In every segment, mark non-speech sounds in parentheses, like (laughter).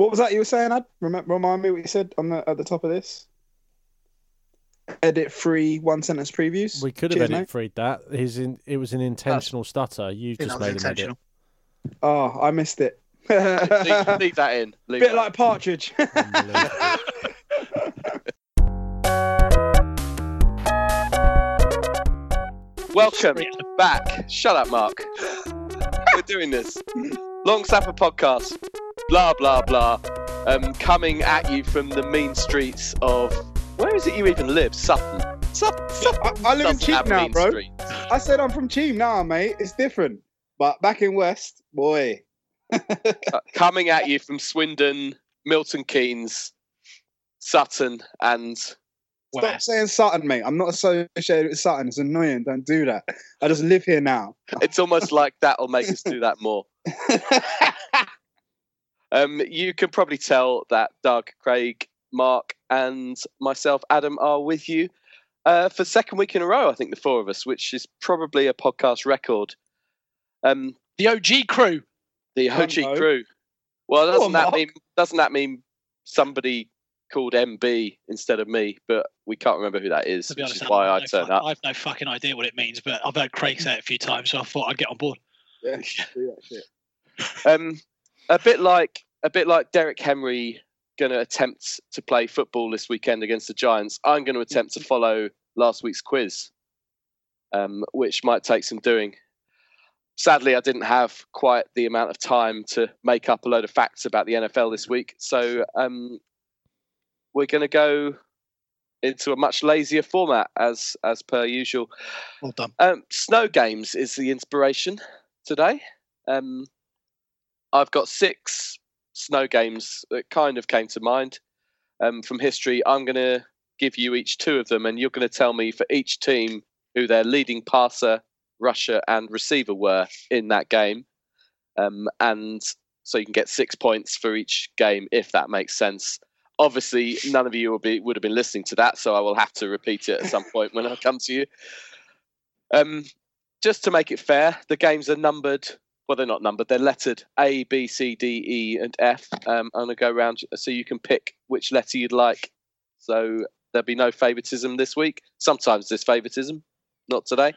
What was that you were saying, Ad? Remember, remind me what you said on the at the top of this. Edit free one sentence previews. We could have Cheers, edit mate. freed that. His in, it was an intentional stutter. You just made him edit. Oh, I missed it. (laughs) leave, leave that in. Leave Bit that like Partridge. (laughs) Welcome back. Shut up, Mark. We're doing this. Long Snapper podcast. Blah blah blah. Um, coming at you from the mean streets of where is it you even live? Sutton. Sutton. Sutton I, I live in Cheam now, bro. streets. I said I'm from Cheam now, mate. It's different. But back in West, boy. Uh, coming at you from Swindon, Milton Keynes, Sutton, and Stop Where? saying Sutton, mate. I'm not associated with Sutton. It's annoying. Don't do that. I just live here now. it's almost like that'll make us do that more. (laughs) Um, you can probably tell that Doug, Craig, Mark, and myself, Adam, are with you uh, for second week in a row. I think the four of us, which is probably a podcast record. Um, The OG crew. the Come OG on, crew. Well, doesn't on, that Mark. mean doesn't that mean somebody called MB instead of me? But we can't remember who that is, To be which honest, is why I have no turn fuck- up. I have no fucking idea what it means, but I've heard Craig say it a few times, so I thought I'd get on board. yeah, (laughs) do that shit. Um, a bit like a bit like Derrick Henry going to attempt to play football this weekend against the Giants. I'm going to attempt to follow last week's quiz, um, which might take some doing. Sadly, I didn't have quite the amount of time to make up a load of facts about the NFL this week, so um, we're going to go into a much lazier format as as per usual. Well done. Um, snow games is the inspiration today. Um, I've got six snow games that kind of came to mind um, from history. I'm going to give you each two of them, and you're going to tell me for each team who their leading passer, rusher, and receiver were in that game. Um, and so you can get six points for each game, if that makes sense. Obviously, none of you will be would have been listening to that, so I will have to repeat it at some (laughs) point when I come to you. Um, just to make it fair, the games are numbered. Well, they're not numbered; they're lettered A, B, C, D, E, and F. Um, I'm gonna go around so you can pick which letter you'd like. So there'll be no favoritism this week. Sometimes there's favoritism, not today.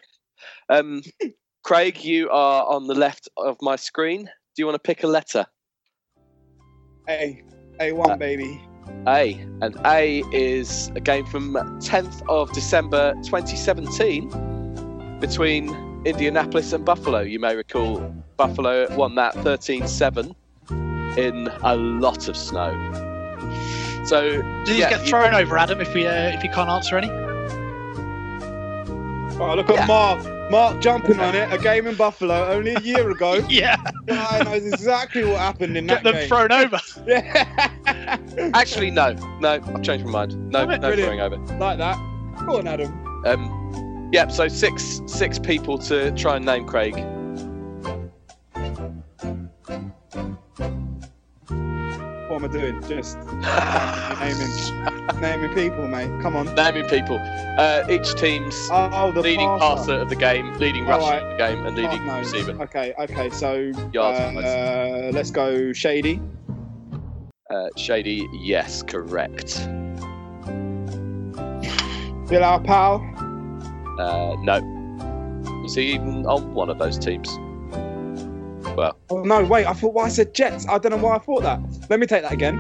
Um, (laughs) Craig, you are on the left of my screen. Do you want to pick a letter? A, A1, Uh, baby. A, and A is a game from 10th of December 2017 between Indianapolis and Buffalo. You may recall Buffalo won that 13-7 in a lot of snow. So Do these yeah, get you- thrown over, Adam, if we uh, if you can't answer any? Oh, look at Yeah. Mark. Mark jumping on it. A game in Buffalo only a year ago. (laughs) Yeah, Guy knows exactly what happened in get that Get them game. thrown over. (laughs) Yeah. actually no, no, I've changed my mind. No, Damn no brilliant. throwing over. like that. Go on, Adam. Um, yeah, so six six people to try and name Craig. What am I doing? Just (laughs) naming, naming people, mate. Come on. Naming people. Uh, each team's Oh, oh, the leading passer. passer of the game, leading rusher right. of the game, and leading Oh, no. receiver. Okay, okay. So uh, uh, let's go Shady. Uh, Shady, yes, correct. Bilal Powell. Uh, no. Was he even on one of those teams? Well, Oh no, wait. I thought. Why I said Jets. I don't know why I thought that. Let me take that again.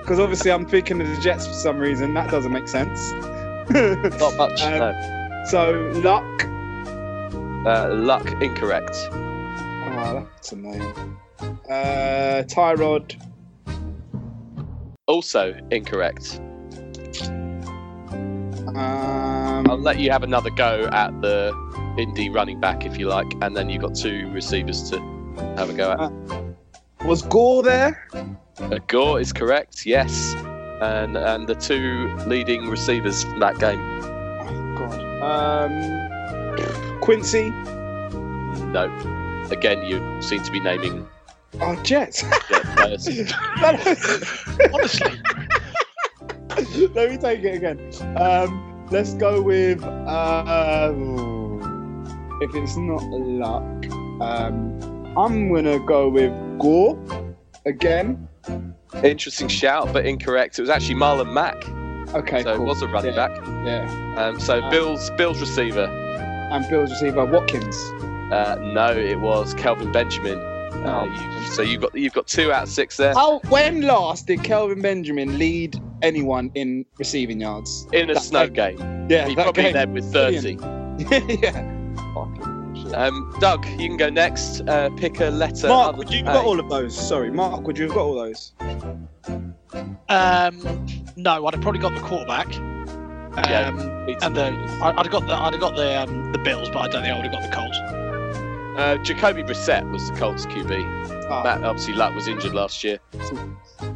Because obviously I'm thinking of the Jets for some reason. That doesn't make sense. (laughs) not much. Um, no. so Luck. Uh, Luck, incorrect. Oh, that's annoying. Uh, Tyrod. Also incorrect. Um, I'll let you have another go at the Indy running back if you like, and then you've got two receivers to have a go at. was Gore there? Uh, Gore is correct, yes. And and the two leading receivers from that game, Oh God. Um, Quincy. no. Again, you seem to be naming Oh, Jets. Jet (laughs) players. Honestly, (laughs) Let me take it again. Um, let's go with. Uh, if it's not Luck, um, I'm gonna go with Gore again. Interesting shout, but incorrect. It was actually Marlon Mack, Okay, so cool. it was a running yeah, back. Yeah. Um, so Ah. Bills Bills receiver. And Bills receiver Watkins. Uh, no, it was Kelvin Benjamin. Uh, Oh. you, so you've got you've got two out of six there How when last did Kelvin Benjamin lead anyone in receiving yards? in a that snow game. Yeah, He probably game. led with thirty. (laughs) yeah. Um, Doug, you can go next. Uh, pick a letter. Mark, other would you have got all of those? Sorry, Mark, would you have got all those? Um, no, I'd have probably got the quarterback. Yeah. Um, Me too. and the I- I'd have got the I'd have got the um, the Bills, but I don't think I would have got the Colts. Uh, Jacoby Brissett was the Colts QB. Ah, Matt, obviously, Luck was injured last year. So,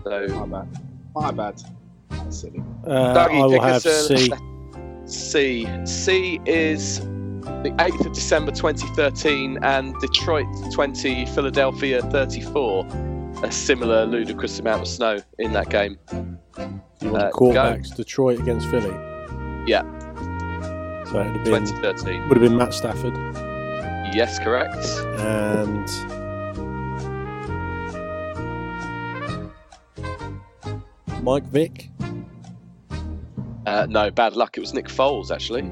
my bad. My bad. That's silly. Uh, Dougie, I will pick have us a C. C. C is the 8th of December 2013 and Detroit 20, Philadelphia 34. A similar ludicrous amount of snow in that game. You want Uh, the quarterbacks? Detroit against Philly. Yeah. So it would have been 2013. would have been Matt Stafford Yes, correct. and Mike Vick. Uh, no, bad luck. It was Nick Foles, actually.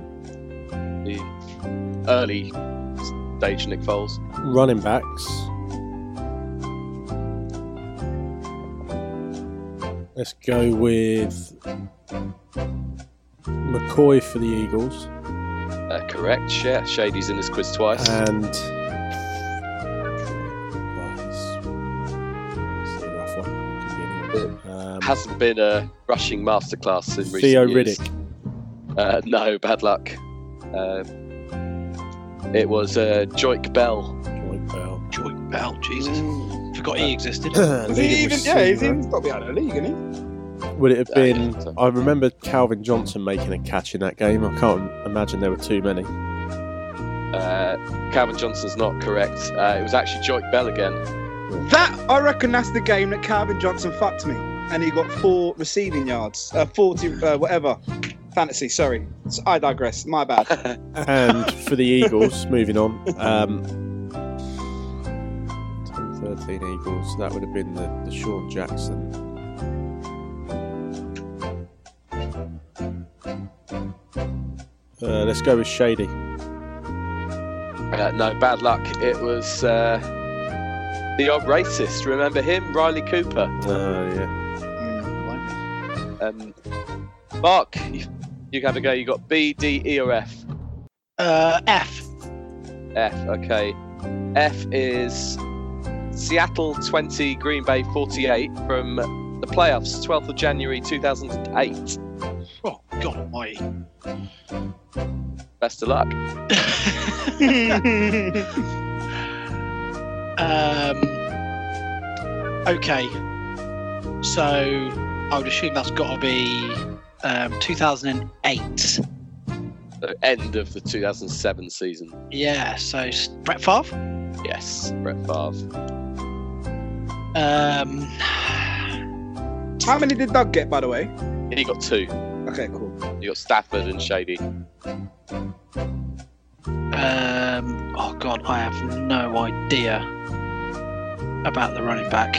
Early stage Nick Foles. Running backs. Let's go with McCoy for the Eagles Uh, correct. Yeah, Shady's in this quiz twice. and. Well, it's- it's a rough one. Could be anyone. Um, Hasn't been a rushing masterclass in recent Theo. Riddick. Uh, no, bad luck. Uh, it was uh, Joique Bell. Joint Bell. Joy Bell, Jesus, Mm. forgot he existed. (clears throat) Is he Leading even? Yeah, he's even got to be out of the league, isn't he? Would it have Uh, yeah, been? so- I remember Calvin Johnson making a catch in that game. I can't imagine there were too many. Uh, Calvin Johnson's not correct. Uh, it was actually Joique Bell again. That I reckon that's the game that Calvin Johnson fucked me, and he got four receiving yards, uh, forty, uh, whatever, fantasy. Sorry, I digress. My bad. (laughs) And for the Eagles, moving on. Um, 2013 Eagles. That would have been the, DeSean Jackson. Uh, let's go with Shady. Uh, no, bad luck. It was uh, the old racist. Remember him? Riley Cooper. Oh yeah. Um, Mark, you, you have a go. You got B, D, E, or F? Uh, F. F, okay. F is Seattle 20, Green Bay 48 from the playoffs, 12th of January 2008. Oh God Almighty. Best of luck. (laughs) Um, okay. So I would assume that's got to be um, 2008. So end of the 2007 season. Yeah. So s- Brett Favre. Yes, Brett Favre. Um, How many did Doug get, by the way? He got two. Okay, cool. You got Stafford and Shady. um, oh God, I have no idea about the running back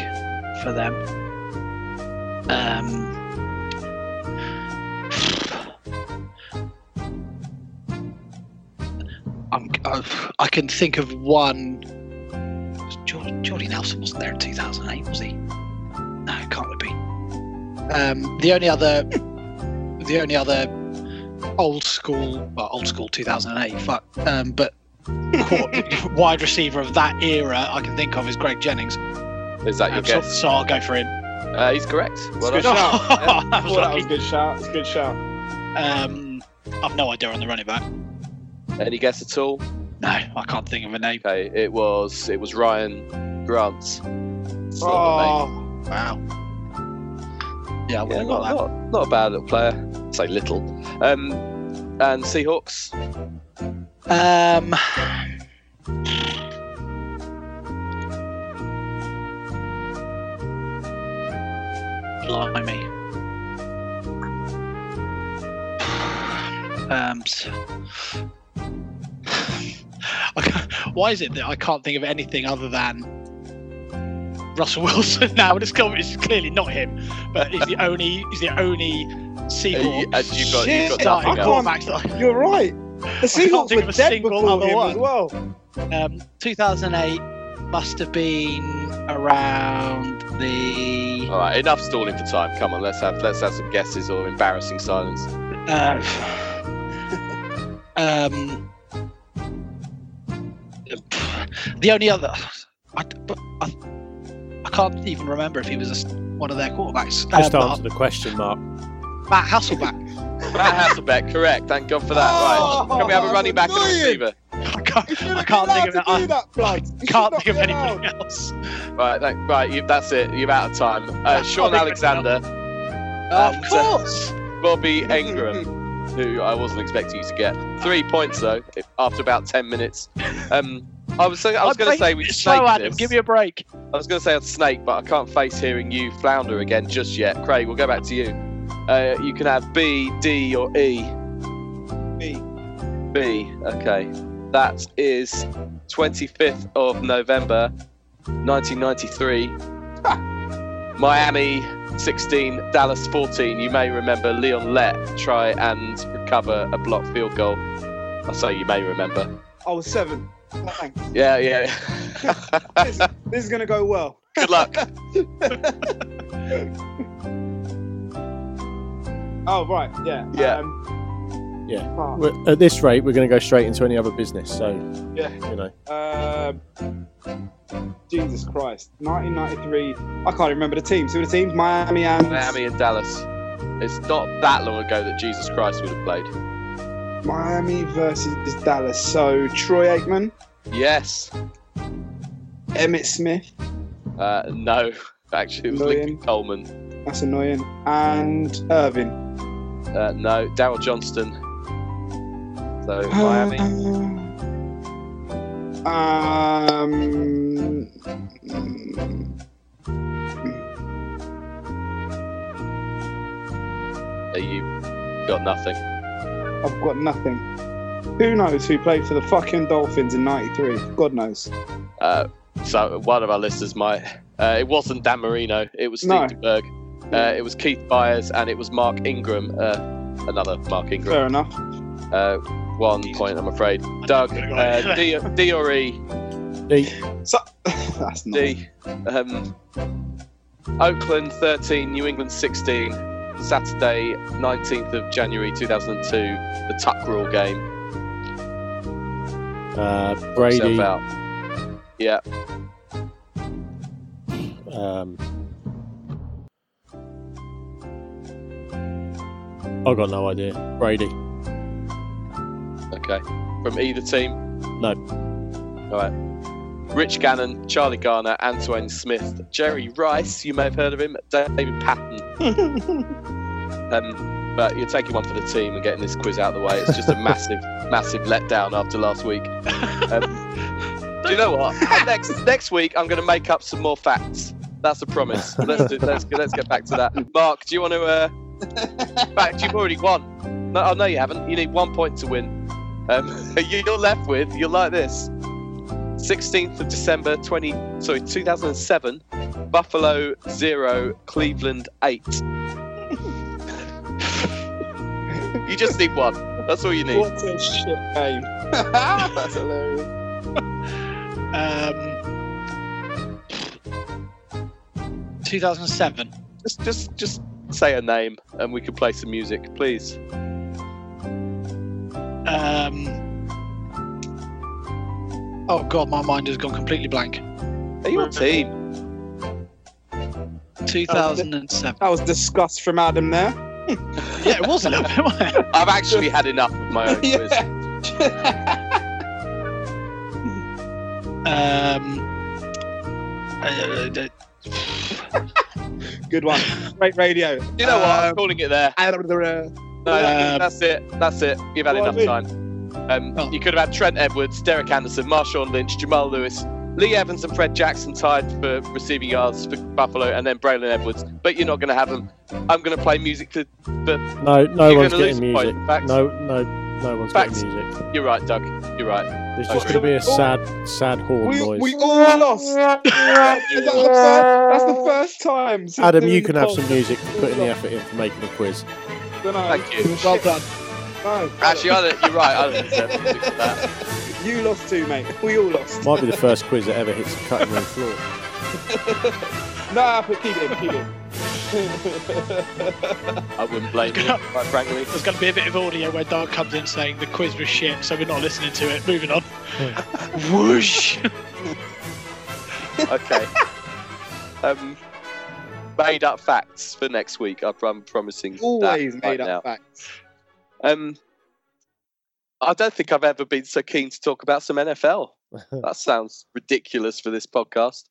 for them. Um, I, I can think of one. Jordy, Jordy Nelson wasn't there in 2008, was he? No, it can't be. Um, the only other, (laughs) the only other old school, well, old school 2008, fuck, um, but court, (laughs) wide receiver of that era I can think of is Greg Jennings. Is that your Um, so, guess? so I'll go for him. Uh, he's correct. Well Good done. shout. (laughs) that was Oh, that was a good shout. It's a good shout. Um, I've no idea on the running back. Any guess at all? No, I can't think of a name. Okay, it was it was Ryan Grant. Oh, Wow. Yeah, I yeah, not, that. not, not a bad little player. I'd say little. Um, and Seahawks. Um, blimey. Um, s- I can't- why is it that I can't think of anything other than Russell (laughs) Wilson now. It's, clearly- it's clearly not him, but he's the only he's the only Seahawks and you got- you got starting nothing else. quarterback that I- You're right. The can't Seahawks think were of a dead single before other him one. as well. Um, 2008 must have been around the. All right, enough stalling for time. Come on, let's have let's have some guesses or embarrassing silence. Uh, (laughs) um, the only other, I, but I, I can't even remember if he was a s one of their quarterbacks. Just Um, answer the question, Mark. Matt Hasselbeck. Matt Hasselbeck, correct. Thank God for that. Oh, right, can we have a running back and a receiver? I can't, You shouldn't I can't allowed think of it. do I that, blood. You can't think of be allowed. anything else. Right, thank, right. You, that's it. You're out of time. Uh, Sean can't of Alexander, Of And, uh, course. Bobby (laughs) Engram, who I wasn't expecting you to get. Three points though, if- after about ten minutes. Um, I was I was going to say we slow, Adam. Give me a break. I was going to say I'd snake, but I can't face hearing you flounder again just yet. Craig, we'll go back to you. Uh, you can have B, D, or E. B. B. Okay, that is 25th of November, 1993. Miami 16, Dallas 14. You may remember Leon Lett try and recover a blocked field goal. I say you may remember. I was seven. Thanks. Yeah, yeah. This, this is going to go well. Good luck. (laughs) Oh, right. Yeah. Yeah. Um, Yeah. fuck. We're- At this rate, we're going to go straight into any other business. So, Yeah. you know, Um, Jesus Christ. 1993. I can't remember the teams. Who were the teams? Miami and. Miami and Dallas. It's not that long ago that Jesus Christ would have played. Miami versus Dallas. So Troy Aikman, Yes. Emmitt Smith. Uh, no. (laughs) Actually, it was. Lincoln Coleman. That's annoying. And Irvin. Uh, no. Daryl Johnston. So Miami. Um. Uh, you got nothing. I've got nothing. Who knows who played for the fucking Dolphins in '93? God knows. Uh, so one of our listeners might. Uh, it wasn't Dan Marino. It was Steve No. DeBerg. Uh, it was Keith Byars and it was Mark Ingram. Uh, another Mark Ingram. Fair enough. Uh, one point, I'm afraid. Doug, uh, D, D or E? D. So (laughs) that's not. D. Um, Oakland 13, New England 16. Saturday, 19th of January 2002. The Tuck Rule game. uh, Brady. Yeah. Um, I've got no idea. Brady. Okay. From either team? No. All right. Rich Gannon, Charlie Garner, Antowain Smith, Jerry Rice, you may have heard of him, David Patton. (laughs) Um, but you're taking one for the team and getting this quiz out of the way. It's just a massive, (laughs) massive letdown after last week. Um, (laughs) do you know what? next next week, I'm going to make up some more facts. That's a promise. Let's do, let's let's get back to that. Mark, do you want to? Uh, in fact, you've already won. No, oh, no, you haven't. You need one point to win. Um, you're left with. You're like this. 16th of December 20 sorry 2007 Buffalo 0 Cleveland 8 (laughs) You just need one that's all you need What a shit game. (laughs) that's hilarious. Um, 2007. just just just say a name and we can play some music please Um, oh god, my mind has gone completely blank. are you on team 2007. That was disgust from Adam there. (laughs) yeah, it was a little bit. Wasn't it? I've actually had enough of my own (laughs) quiz Um, uh, uh, Good one. Great radio. you know what I'm Um, calling it there uh, no, Um, that's it that's it you've had What enough mean? time um, Oh. you could have had Trent Edwards Derek Anderson Marshawn Lynch Jamal Lewis Lee Evans and Fred Jackson tied for receiving yards for Buffalo, and then Braylon Edwards. But you're not going to have them. I'm going to play music to. No, no one's getting a point, music. facts. No, no. No one's Facts. got music. You're right, Doug. You're right. There's I just agree. going to be a sad, sad horn We, noise. we all lost. (laughs) Is that the first, that's the first time. Adam, you can have some music for putting the effort in for making a quiz. No, no. Thank you. Well done. No. Actually, I don't, you're right. I don't deserve music for that. (laughs) You lost too, mate. We all lost. Might be the first quiz that ever hits the cutting room floor. (laughs) Nah, but keep it in, keep it in. (laughs) I wouldn't blame you, quite frankly. There's going to be a bit of audio where Dark comes in saying the quiz was shit, so we're not listening to it. Moving on. Whoosh. Okay. um, made up facts for next week. I- I'm promising. that Always right made now. up facts. Um, I don't think I've ever been so keen to talk about some NFL. (laughs) that sounds ridiculous for this podcast.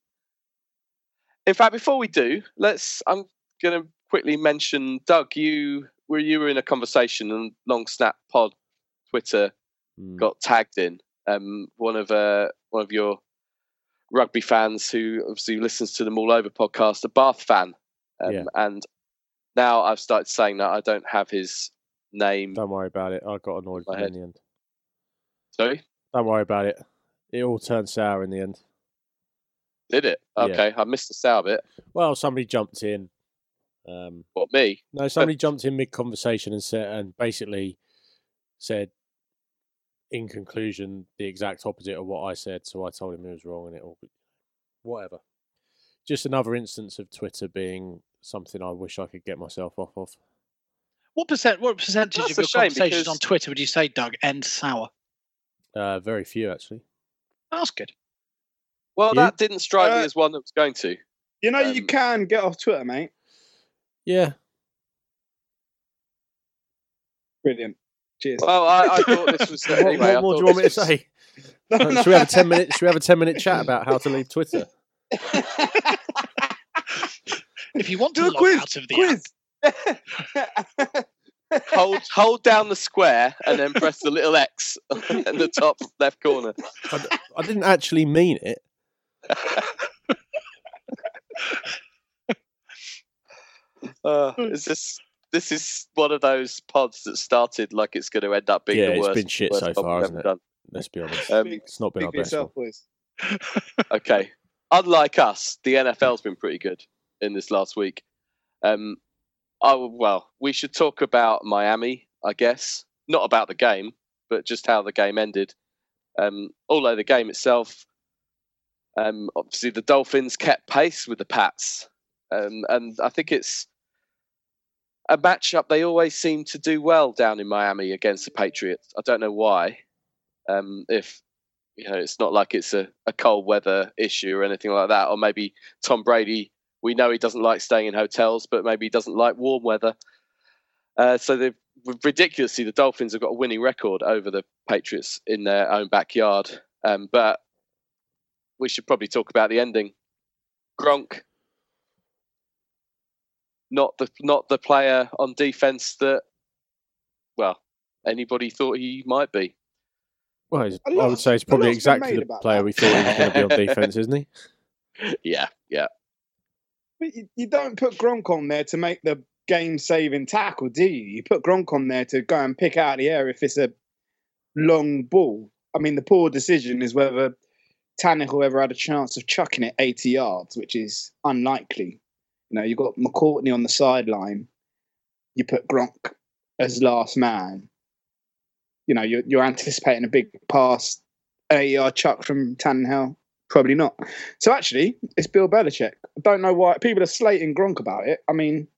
In fact, before we do, let's. I'm going to quickly mention Doug. You were you were in a conversation and Long Snap Pod Twitter Hmm. got tagged in. Um, one of uh, one of your rugby fans who obviously listens to them all over podcast, a Bath fan, um, Yeah. and now I've started saying that I don't have his name. Don't worry about it. I got annoyed with it in the end. Sorry, Don't worry about it. It all turned sour in the end. did it? Yeah. Okay, I missed the sour bit. Well, somebody jumped in. Um, What me? no, somebody jumped in mid conversation and said, and basically said, in conclusion, the exact opposite of what I said. So I told him he was wrong, and it all, whatever. Just another instance of Twitter being something I wish I could get myself off of. What percent? What percentage That's of your shame conversations because- on Twitter would you say, Doug, end sour? Uh, very few actually. That's good. Well, You? that didn't strike Uh, me as one that was going to. You know, you Um, can get off Twitter, mate. Yeah, Brilliant. Cheers. Well, I, I thought this (laughs) was. what, anyway, I what more do you want me to say? No, no. Should we have a ten minute? Should we have a ten minute chat about how to leave Twitter? (laughs) If you want to Do a log quiz. out of the app, Quiz. Hold hold down the square and then press the little X (laughs) in the top left corner. I, d- I didn't actually mean it. (laughs) Uh, is this this is one of those pods that started like it's going to end up being Yeah, the it's worst. been shit worst so far, we've hasn't it? done. Let's be honest. Um, it's not been Speak our for best yourself, boys. (laughs) okay. Unlike us, the NFL's been pretty good in this last week. Um, oh well, we should talk about Miami, I guess. Not about the game, but just how the game ended. Um, although the game itself, um, obviously the Dolphins kept pace with the Pats, um, and I think it's a matchup they always seem to do well down in Miami against the Patriots. I don't know why. Um, if you know, it's not like it's a, a cold weather issue or anything like that. Or maybe Tom Brady, we know he doesn't like staying in hotels, but maybe he doesn't like warm weather. Uh, so they've ridiculously, the Dolphins have got a winning record over the Patriots in their own backyard. Um, but we should probably talk about the ending. Gronk, not the not the player on defense that, well, anybody thought he might be. Well, he's, A I lot- would say he's probably exactly the player that. we thought he was going to be on (laughs) defense, isn't he? Yeah, yeah. But you, you don't put Gronk on there to make the game saving tackle, do you? You put Gronk on there to go and pick out the air if it's a long ball. I mean, the poor decision is whether Tannehill ever had a chance of chucking it 80 yards, which is unlikely. You know, you've got McCourty on the sideline. You put Gronk as last man. You know, you're, you're anticipating a big pass, 80 yard chuck from Tannehill. Probably not. So actually, it's Bill Belichick. I don't know why people are slating Gronk about it. I mean,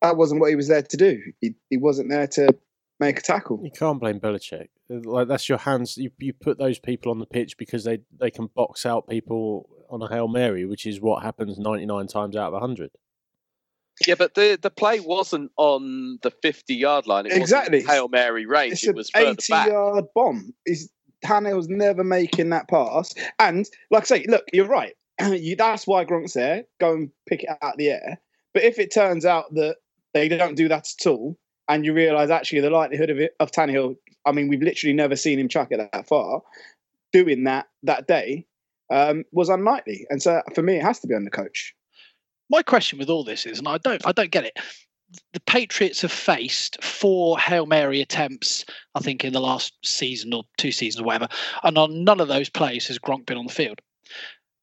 that wasn't what he was there to do. He, he wasn't there to make a tackle. You can't blame Belichick. Like that's your hands. You you put those people on the pitch because they they can box out people on a hail mary, which is what happens ninety nine times out of hundred. Yeah, but the the play wasn't on the fifty yard line. It Exactly. wasn't Hail Mary range. It's It was further 80 back. yard bomb. Is Tannehill's never making that pass. And like I say, look, you're right. (clears throat) you, that's why Gronk's there. Go and pick it out of the air. But if it turns out that they don't do that at all, and you realise actually the likelihood of it of Tannehill, I mean, we've literally never seen him chuck it that far. Doing that that day um, was unlikely, and so for me, it has to be on the coach. my question with all this is, and I don't, I don't get it. The Patriots have faced four Hail Mary attempts, I think, in the last season or two seasons or whatever, and on none of those plays has Gronk been on the field.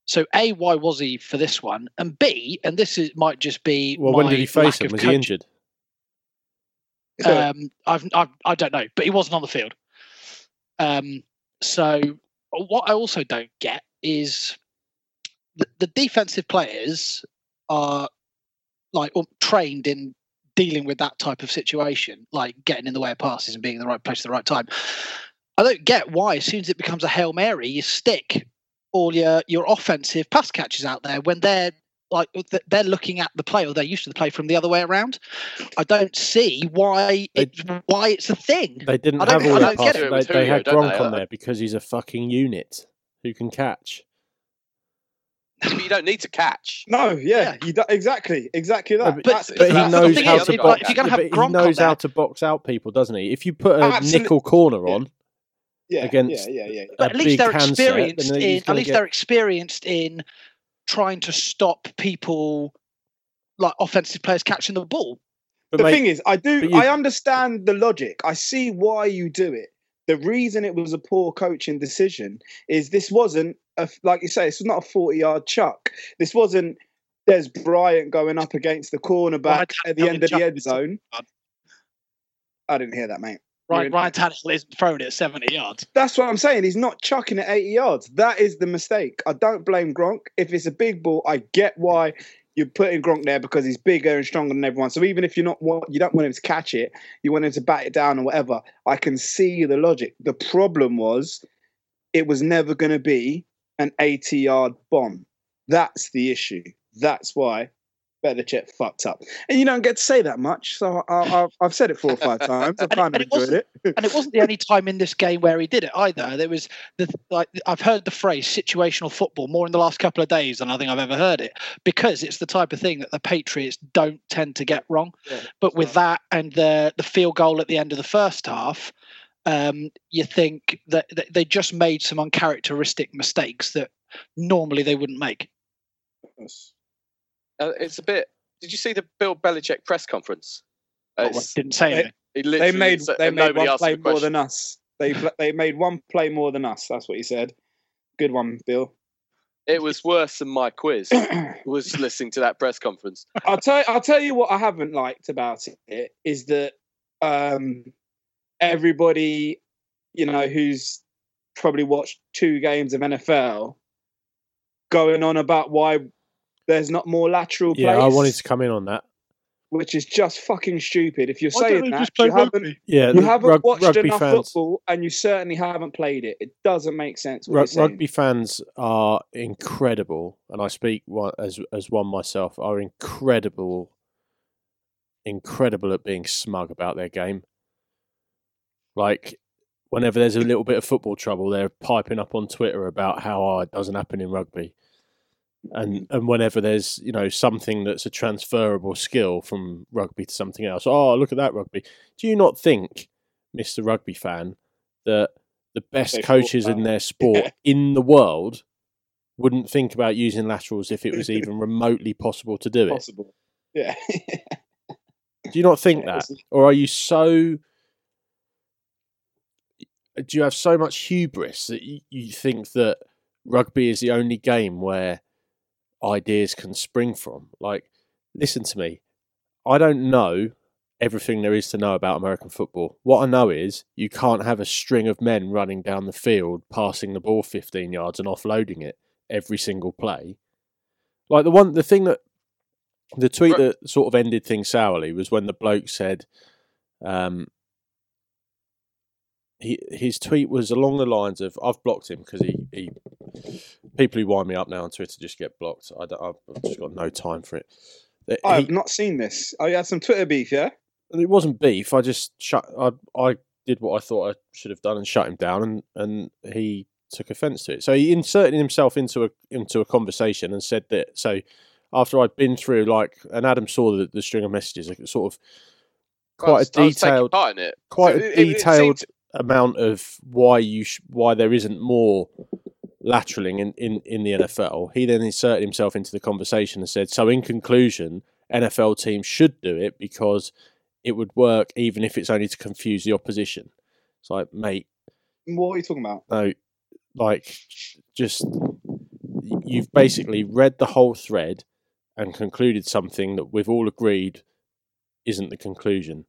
So, A, why was he for this one? And B, and this is, might just be. Well, when did he face lack him? of Was he injured? Um, I've, I've, I don't know, but he wasn't on the field. Um, so, what I also don't get is the, the defensive players are like trained in dealing with that type of situation, like getting in the way of passes and being in the right place at the right time. I don't get why, as soon as it becomes a hail mary, you stick all your your offensive pass catches out there when they're like they're looking at the play or they're used to the play from the other way around. I don't see why it's why it's a thing. They didn't I don't- have all I that don't get pass. it. It They, they had Gronk on there because he's a fucking unit who can catch. But you don't need to catch. No, yeah, you do, exactly, exactly that. but- That's, But he knows thing how is, to if- box. if you're gonna have Gronk he knows how there- to box out people, doesn't he? If you put a Absolute- nickel corner on, yeah, against- yeah, yeah, yeah. but a at least they're experienced then he's in at least get- they're experienced in trying to stop people like offensive players catching the ball. but the mate, thing is, I do, you- I understand the logic. I see why you do it. The reason it was a poor coaching decision is this wasn't a, like you say, this was not a forty-yard chuck. This wasn't Dez Bryant going up against the cornerback at the end of the end zone. I didn't hear that, mate. Right, Ryan Tannehill isn't throwing it at 70 yards. That's what I'm saying. He's not chucking it 80 yards. That is the mistake. I don't blame Gronk. If it's a big ball, I get why you're putting Gronk there because he's bigger and stronger than everyone. So even if you're not you don't want him to catch it, you want him to bat it down or whatever. I can see the logic. The problem was it was never going to be an 80 yard bomb. That's the issue. That's why Belichick fucked up. And you don't get to say that much. So I, I, I've said it four or five times. I've (laughs) kind of and it enjoyed it. (laughs) And it wasn't the only time in this game where he did it either. There was the like I've heard the phrase situational football more in the last couple of days than I think I've ever heard it because it's the type of thing that the Patriots don't tend to get wrong. Yeah, But with that and the the field goal at the end of the first half, um, you think that, that they just made some uncharacteristic mistakes that normally they wouldn't make. Uh, it's a bit. Did you see the Bill Belichick press conference? Uh, Oh, I didn't say They- they made said- they made one play more question. than us. They they made one play more than us. That's what he said. Good one, Bill. It was worse than my quiz. (clears throat) was listening to that press conference. I'll tell I'll tell you what I haven't liked about it is that um, everybody, you know, who's probably watched two games of NFL, going on about why there's not more lateral plays. yeah, I wanted to come in on that. which is just fucking stupid. If you're Why saying that, just play you haven't? Yeah, you haven't rug- watched rugby enough fans. football, and you certainly haven't played it. It doesn't make sense. What Ru- you're saying. rugby fans are incredible, and I speak as as one myself. Are incredible, incredible at being smug about their game. Like whenever there's a little bit of football trouble, they're piping up on Twitter about how oh, it doesn't happen in rugby, and and whenever there's you know something that's a transferable skill from rugby to something else, oh look at that rugby. Do you not think, Mister Rugby fan, that the best They coaches in their (laughs) sport Yeah. in the world wouldn't think about using laterals if it was even (laughs) remotely possible to do it. possible. Yeah. (laughs) Do you not think that? Or are you so do you have so much hubris that you, you think that rugby is the only game where ideas can spring from? Like, listen to me. I don't know everything there is to know about American football. What I know is you can't have a string of men running down the field, passing the ball 15 yards and offloading it every single play. Like the one, the thing that, the tweet that sort of ended things sourly was when the bloke said, um, he his tweet was along the lines of, "I've blocked him because he, he people who wind me up now on Twitter just get blocked. I don't, I've just got no time for it." That I've not seen this. Oh, you had some Twitter beef, yeah? and it wasn't beef. I just shut. I I did what I thought I should have done and shut him down, and and he took offence to it. So he inserted himself into a into a conversation and said that. So after I'd been through like, and Adam saw the, the string of messages, like sort of quite was- a I was taking detailed, part in it. quite So a it- it- it detailed seemed- amount of why you sh- why there isn't more lateraling in, in, in the NFL. He then inserted himself into the conversation and said, "So in conclusion, NFL teams should do it because it would work even if it's only to confuse the opposition. It's like, mate, What are you talking about? no, like just you've basically read the whole thread and concluded something that we've all agreed isn't the conclusion.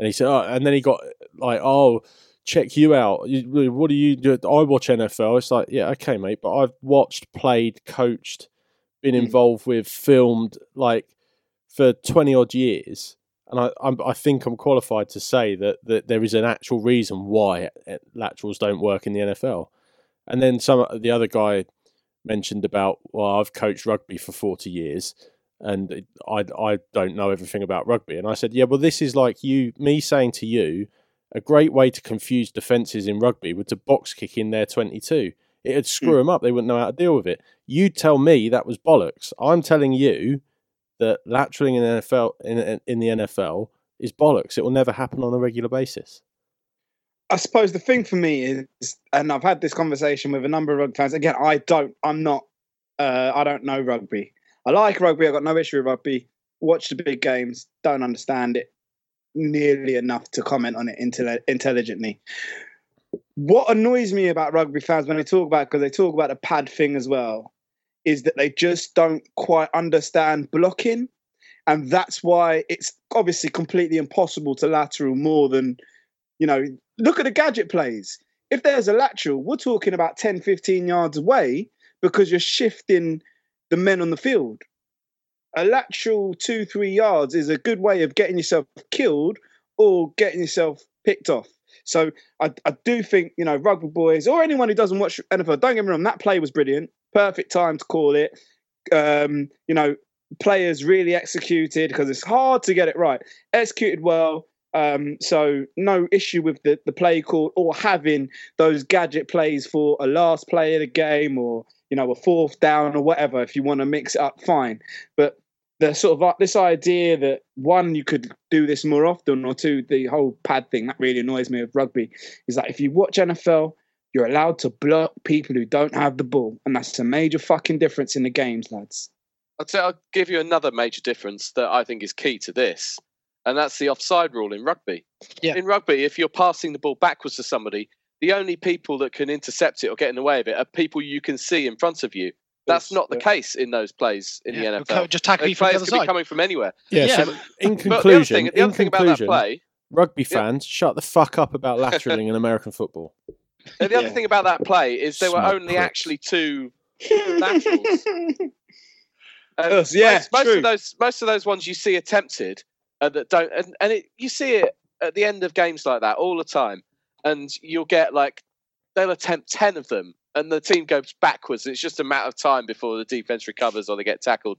And he said, oh, and then he got like, oh, check you out. You- What do you do? I watch NFL. It's like, yeah, okay, mate, but I've watched, played, coached, been Mm. involved with, filmed, like for twenty odd years. And I, I'm, I think I'm qualified to say that, that there is an actual reason why laterals don't work in the NFL. And then some the other guy mentioned about well, I've coached rugby for forty years, and it- I I don't know everything about rugby. And I said, yeah, well, this is like you me saying to you, a great way to confuse defences in rugby would to box kick in their twenty two. It'd screw them up. They wouldn't know how to deal with it. You tell me that was bollocks. I'm telling you that lateraling in the NFL in in the NFL is bollocks. It will never happen on a regular basis. I suppose the thing for me is, and I've had this conversation with a number of rugby fans. Again, I don't, I'm not, uh, I don't know rugby. I like rugby. I've got no issue with rugby. Watch the big games. Don't understand it nearly enough to comment on it intelli- intelligently. What annoys me about rugby fans when they talk about, because they talk about the pad thing as well, is that they just don't quite understand blocking. And that's why it's obviously completely impossible to lateral more than, you know, look at the gadget plays. If there's a lateral, we're talking about 10, 15 yards away because you're shifting the men on the field. A lateral two, three yards is a good way of getting yourself killed or getting yourself picked off. So I, I do think, you know, rugby boys or anyone who doesn't watch NFL, don't get me wrong, that play was brilliant. Perfect time to call it. Um, you know, players really executed because it's hard to get it right. Executed well. Um, so no issue with the, the play call or having those gadget plays for a last play of the game or you know a fourth down or whatever. If you want to mix it up, fine. But the sort of uh, this idea that one you could do this more often, or two the whole pad thing that really annoys me with rugby is that if you watch NFL, you're allowed to block people who don't have the ball, and that's a major fucking difference in the games, lads. I'll, tell, I'll give you another major difference that I think is key to this, and that's the offside rule in rugby. Yeah. In rugby, if you're passing the ball backwards to somebody, the only people that can intercept it or get in the way of it are people you can see in front of you. That's not the yeah. case in those plays in Yeah, the we'll co- NFL. just tackle Those you from the players other could be side. coming from anywhere. Yeah. Yeah. So in But the other conclusion, thing, the in other thing about that play, rugby Yeah. fans, shut the fuck up about lateraling in American football. the other Yeah. thing about that play is there were only pricks. actually two laterals. (laughs) And Yes, yeah, most, most of those most of those ones you see attempted uh, that don't and, and it, you see it at the end of games like that all the time and you'll get like they'll attempt 10 of them and the team goes backwards it's just a matter of time before the defense recovers or they get tackled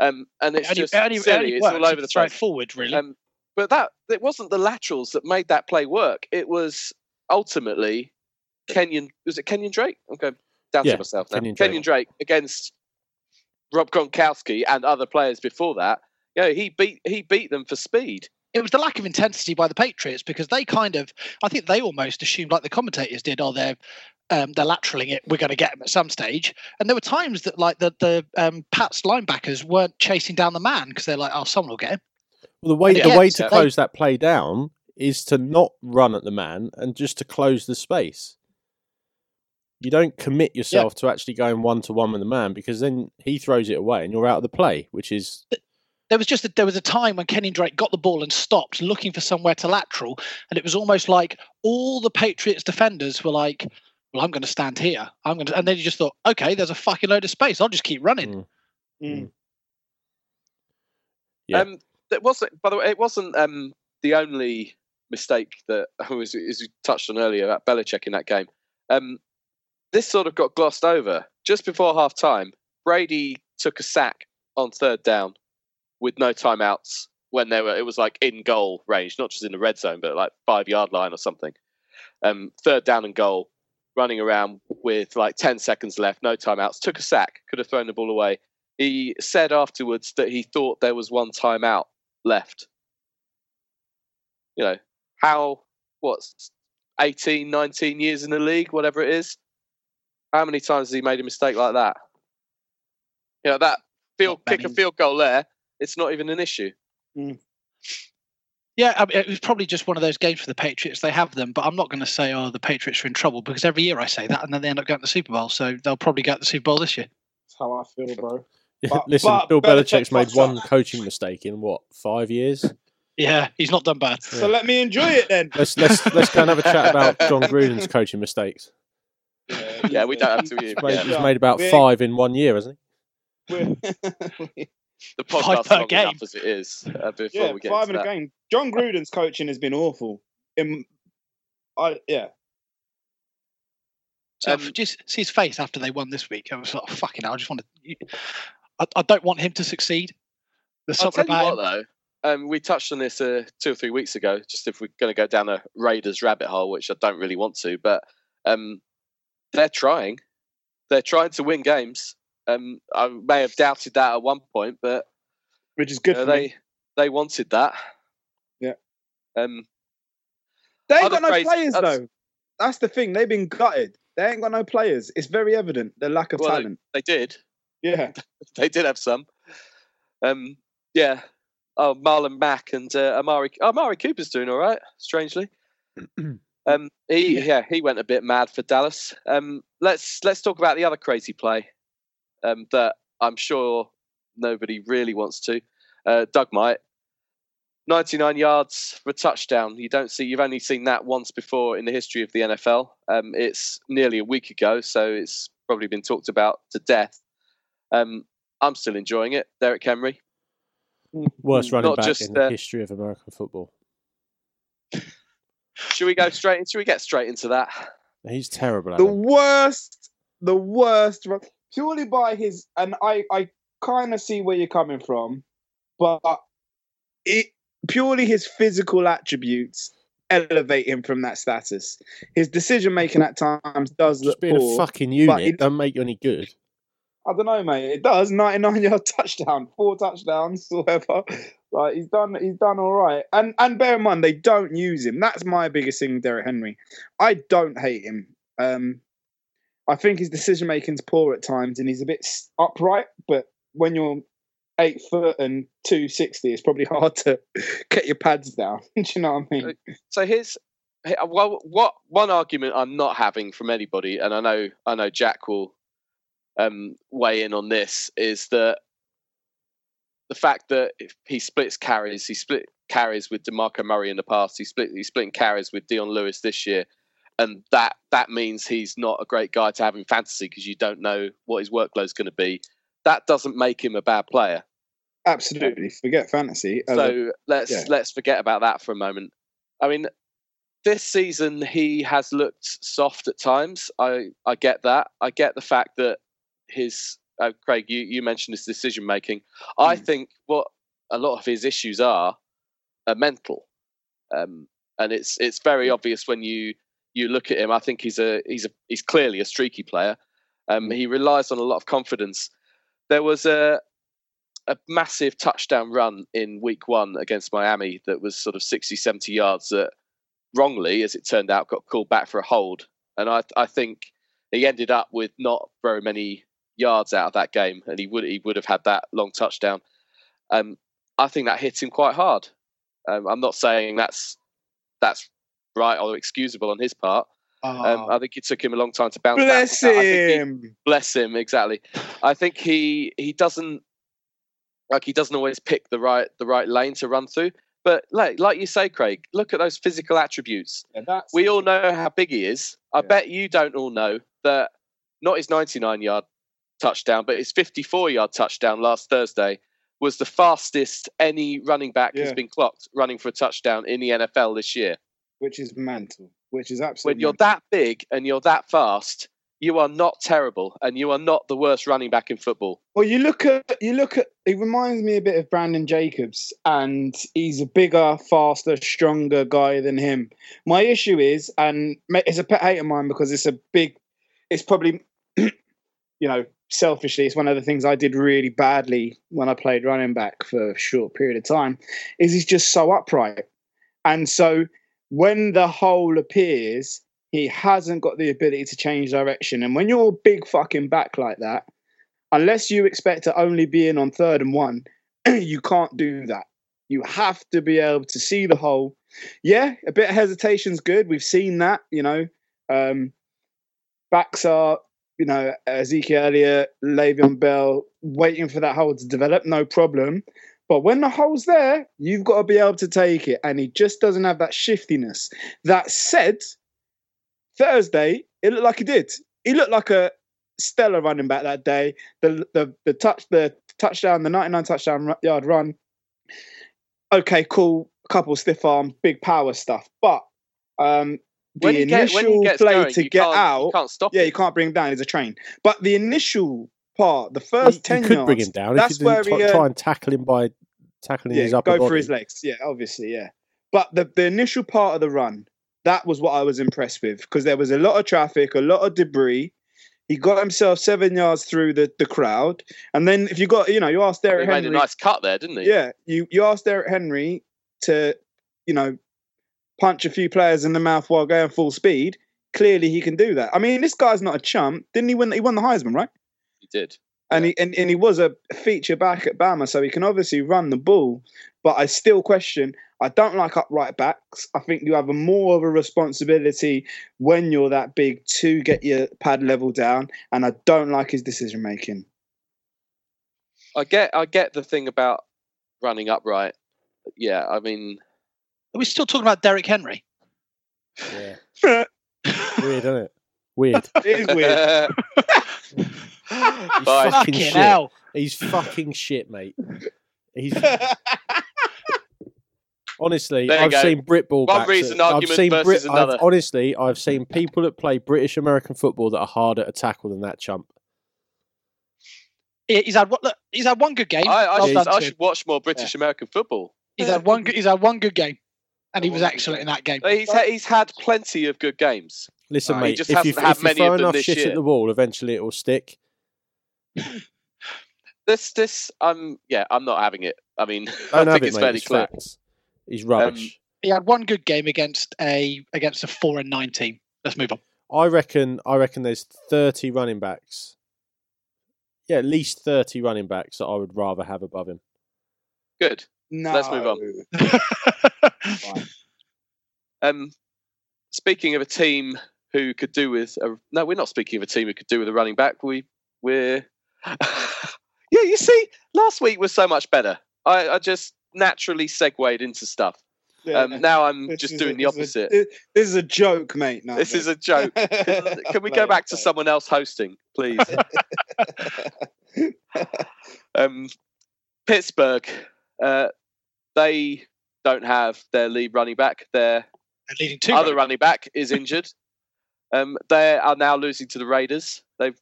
um, and it's It only- just it only- it silly only it's all over the throw place forward, really. um, but that it wasn't the laterals that made that play work it was ultimately Kenyon was it Kenyon Drake I'm going down Yeah, to myself now Kenyon Kenyon Drake. Drake against Rob Gronkowski and other players before that. You know, he beat he beat them for speed. It was the lack of intensity by the Patriots because they kind of, I think they almost assumed, like the commentators did, oh, they're um, they're lateraling it. We're going to get them at some stage. And there were times that like the the um, Pats linebackers weren't chasing down the man because they're like, oh, someone will get him. Well, the way And the way so to they- close that play down is to not run at the man and just to close the space. You don't commit yourself to actually going one to one with the man because then he throws it away and you're out of the play, which is There was just a, there was a time when Kenny Drake got the ball and stopped looking for somewhere to lateral, and it was almost like all the Patriots defenders were like, "Well, I'm going to stand here. I'm going to," and then you just thought, "Okay, there's a fucking load of space. I'll just keep running." Mm. Mm. Yeah. Um, that wasn't. By the way, it wasn't um, the only mistake that (laughs) was as you touched on earlier about Belichick in that game. Um, this sort of got glossed over just before half time. Brady took a sack on third down with no timeouts when they were. It was like in goal range, not just in the red zone, but like five yard line or something. Um, third down and goal, running around with like ten seconds left, no timeouts. Took a sack, could have thrown the ball away he said afterwards that he thought there was one timeout left. You know, how, what's 18, 19 years in the league, whatever it is? How many times has he made a mistake like that? You know, that field kick a field goal there, It's not even an issue. Hmm. Yeah, I mean, it was probably just one of those games for the Patriots. They have them, but I'm not going to say, oh, the Patriots are in trouble because every year I say that and then they end up going to the Super Bowl. So they'll probably get the Super Bowl this year. That's how I feel, bro. (laughs) But- Listen, but Bill Belichick Belichick's made fucks one up. coaching mistake in what five years. Yeah, he's not done bad. So let me enjoy it then. Let's let's let's go and have a chat about (laughs) Jon Gruden's coaching mistakes. Yeah, we don't have to. (laughs) He's made, Yeah. he's made about We- five in one year, hasn't he? We're- The Five per long game. enough as it is. Uh, before yeah, we get five in into a game. Jon Gruden's coaching has been awful. In, I yeah. So Um, just see his face after they won this week. I was like, fucking hell, I just want to. I, I don't want him to succeed. There's I'll something tell you about what, him. though. Um, we touched on this uh, two or three weeks ago. Just if we're going to go down a Raiders rabbit hole, which I don't really want to, but um, they're trying. They're trying to win games. Um, I may have doubted that at one point, but Which is good uh, for they me. they wanted that. Yeah. Um, They ain't got no players that's- though. That's the thing. They've been gutted. They ain't got no players. It's very evident the lack of Well, they- talent. they did. Yeah. (laughs) They did have some. Um, yeah. Oh, Marlon Mack and uh, Amari. Oh, Amari Cooper's doing all right. Strangely. (clears throat) Um, he Yeah. yeah. he went a bit mad for Dallas. Um, let's let's talk about the other crazy play um, that I'm sure nobody really wants to. Uh, Doug Might, 99 yards for a touchdown. You don't see. You've only seen that once before in the history of the NFL. Um, it's nearly a week ago, so it's probably been talked about to death. Um, I'm still enjoying it. Derrick Henry. Worst running Not back just, in the uh, history of American football. (laughs) Should we go straight? in? Should we get straight into that? He's terrible. The worst, the worst, run- purely by his, and I, I kind of see where you're coming from, but it purely his physical attributes elevate him from that status. His decision making at times does Just look being poor. a fucking unit it- don't make you any good. I don't know, mate. It does 99 (laughs) yard touchdown, four touchdowns, (laughs) whatever. Like he's done, he's done all right. And and bear in mind they don't use him. That's my biggest thing, with Derrick Henry. I don't hate him. Um, I think his decision making's poor at times, and he's a bit upright. But when you're eight foot and two sixty, it's probably (laughs) hard to get your pads down. (laughs) Do you know what I mean? So here's well, what one argument I'm not having from anybody, and I know I know Jack will um, weigh in on this, is that the fact that he splits carries, he split carries with DeMarco Murray in the past. He split he's splitting carries with Dion Lewis this year, and that that means he's not a great guy to have in fantasy because you don't know what his workload's going to be. That doesn't make him a bad player. Absolutely. Forget fantasy. As a- So let's yeah. let's forget about that for a moment. I mean, this season he has looked soft at times. I I get that. I get the fact that his uh, Craig, you you mentioned his decision making. I Mm. think what a lot of his issues are are mental, um, and it's it's very obvious when you you look at him. I think he's a he's a he's clearly a streaky player. Um, he relies on a lot of confidence. There was a a massive touchdown run in week one against Miami that was sort of 60, 70 yards that wrongly, as it turned out, got called back for a hold. And I, I think he ended up with not very many yards out of that game, and he would he would have had that long touchdown. Um, I think that hit him quite hard. Um, I'm not saying that's that's right or excusable on his part. Um, Oh, I think it took him a long time to bounce bless back. from that. He- him. bless him exactly i think he he doesn't like he doesn't always pick the right the right lane to run through but like like you say craig look at those physical attributes Yeah, we all know how big he is i Yeah. bet you don't all know that not his 99 yard touchdown but his 54 yard touchdown last thursday was the fastest any running back has been clocked running for a touchdown in the nfl this year which is mental. Which is absolutely when you're that big and you're that fast you are not terrible and you are not the worst running back in football Well, you look at you look at. It reminds me a bit of Brandon Jacobs, and he's a bigger, faster, stronger guy than him. My issue is, and it's a pet hate of mine because it's a big. It's probably, (clears throat) you know, selfishly, it's one of the things I did really badly when I played running back for a short period of time. Is he's just so upright, and so when the hole appears, he hasn't got the ability to change direction. And when you're big fucking back like that, unless you expect to only be in on third and one, (clears throat) you can't do that. You have to be able to see the hole. Yeah, a bit of hesitation's good. We've seen that, you know. Um, backs are, you know, Ezekiel Elliott, Le'Veon Bell, waiting for that hole to develop, no problem. But when the hole's there, you've got to be able to take it. And he just doesn't have that shiftiness. That said, Thursday, it looked like he did. He looked like a stellar running back that day. The the the touch the touchdown, the 99 touchdown yard run. Okay, cool. Couple stiff arm, big power stuff. But um the get, initial when play going, to get out, can't stop yeah, him. you can't bring him down. He's a train. But the initial part, the first you, ten you could yards, bring him down that's if you didn't where he, uh, try and tackle him by tackling yeah, his upper go body. for his legs. Yeah, obviously, yeah. But the the initial part of the run, that was what I was impressed with because there was a lot of traffic, a lot of debris. He got himself seven yards through the, the crowd, and then if you got, you know, you asked he Derrick made a nice cut there, didn't he? yeah, you you asked Derrick Henry to, you know, punch a few players in the mouth while going full speed. Clearly, he can do that. I mean, this guy's not a chump. Didn't he win? He won the Heisman, right? He did. and he and, and he was a feature back at Bama, so he can obviously run the ball. But I still question. I don't like upright backs. I think you have a more of a responsibility when you're that big to get your pad level down, and I don't like his decision making. I get, I get the thing about running upright. Yeah, I mean, Are we still talking about Derrick Henry? Yeah. (laughs) Weird, isn't it? Weird. It is weird. (laughs) (laughs) He's But fucking Fucking shit. hell. He's fucking shit, mate. He's (laughs) honestly, I've go. seen Brit ball One backs reason that- I've seen versus Brit, I've- honestly, I've seen people that play British American football that are harder to tackle than that chump. He- He's had one- look, he's had one good game. I, I, Well should, done I to should watch more British American football. He's had one. good- He's had one good game, and he was excellent in that game. He's ha- he's had plenty of good games. Listen, Uh, he mate, just if you, hasn't had if you many throw of them enough this shit year. at the wall, eventually it will stick. This, this, um, yeah, I'm not having it. I mean, (laughs) I Don't think it, it's mate. fairly It's clear. facts. He's rubbish. He had one good game against a against a four and nine team. Let's move on. I reckon. I reckon there's 30 running backs. Yeah, at least 30 running backs that I would rather have above him. Good. no. Let's move on. (laughs) Um, speaking of a team who could do with a no, we're not speaking of a team who could do with a running back. We we're (laughs) yeah. You see, last week was so much better. I, I just naturally segued into stuff. Yeah. Um, now I'm This just is doing a- the opposite. a- this is a joke, mate. No, This is a joke. (laughs) Can we go back to someone else hosting, please? (laughs) um, Pittsburgh, uh, they don't have their lead running back. Their leading two. other running- running back is injured. Um, they are now losing to the Raiders. They've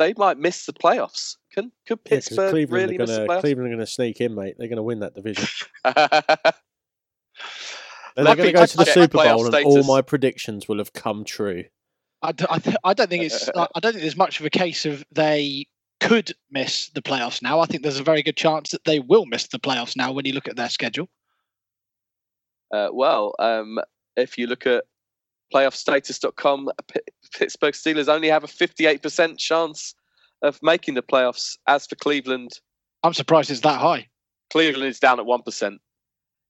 they might miss the playoffs. Can could Yeah, 'cause Pittsburgh Cleveland really are miss the playoffs? Cleveland are going to sneak in, mate. They're going to win that division. And (laughs) I they're going to go to the Super Bowl, and all my predictions will have come true. I, d- I, th- I don't think it's. (laughs) I I don't think there's much of a case of they could miss the playoffs now. I think there's a very good chance that they will miss the playoffs now when you look at their schedule. Uh, well, um, if you look at playoffstatus.com, P- Pittsburgh Steelers only have a 58% chance of making the playoffs. As for Cleveland, I'm surprised it's that high. Cleveland is down at 1%.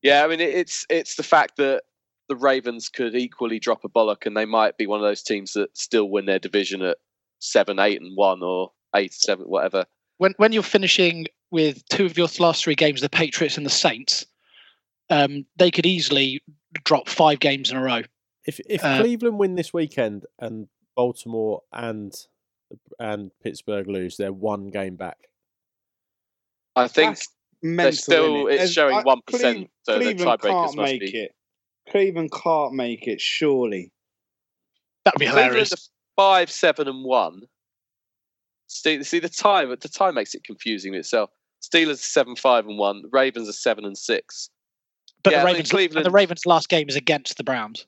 Yeah, I mean, it's it's the fact that the Ravens could equally drop a bollock and they might be one of those teams that still win their division at 7, 8, and 1 or 8, 7, whatever. When when you're finishing with two of your last three games, the Patriots and the Saints, um, they could easily drop five games in a row. If if Uh, Cleveland win this weekend and Baltimore and and Pittsburgh lose, they're one game back. I think That's mental, still- innit? it's As- showing 1%, Cleve- so the Cleveland tiebreakers can't must make be- it. Cleveland can't make it. Surely. That'd be Cleveland hilarious. 5, 7, and 1. See, see the time the time makes it confusing in itself. Steelers are 7, 5, and 1. Ravens are 7 and 6. But yeah, the Ravens, Cleveland- and the Ravens' last game is against the Browns.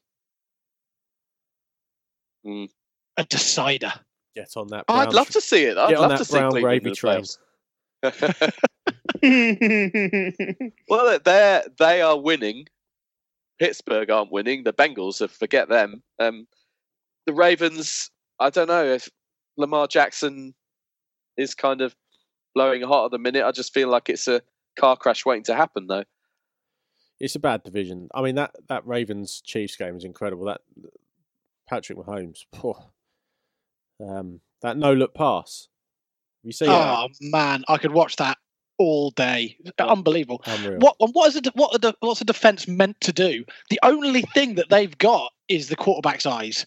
Mm. A decider. Get on that. I'd Brown love to see it. I'd Get on love that to see brown Cleveland gravy the train. (laughs) well, they they are winning. Pittsburgh aren't winning. The Bengals, have forget them. Um, the Ravens. I don't know if Lamar Jackson is kind of blowing hot at the minute. I just feel like it's a car crash waiting to happen, though. It's a bad division. I mean that that Ravens Chiefs game is incredible. That Patrick Mahomes, poor, um, that no look pass. You see that? Oh man, I could watch that all day. Unbelievable. Unreal. What what is it? What are the, what's a defense meant to do? The only thing that they've got is the quarterback's eyes.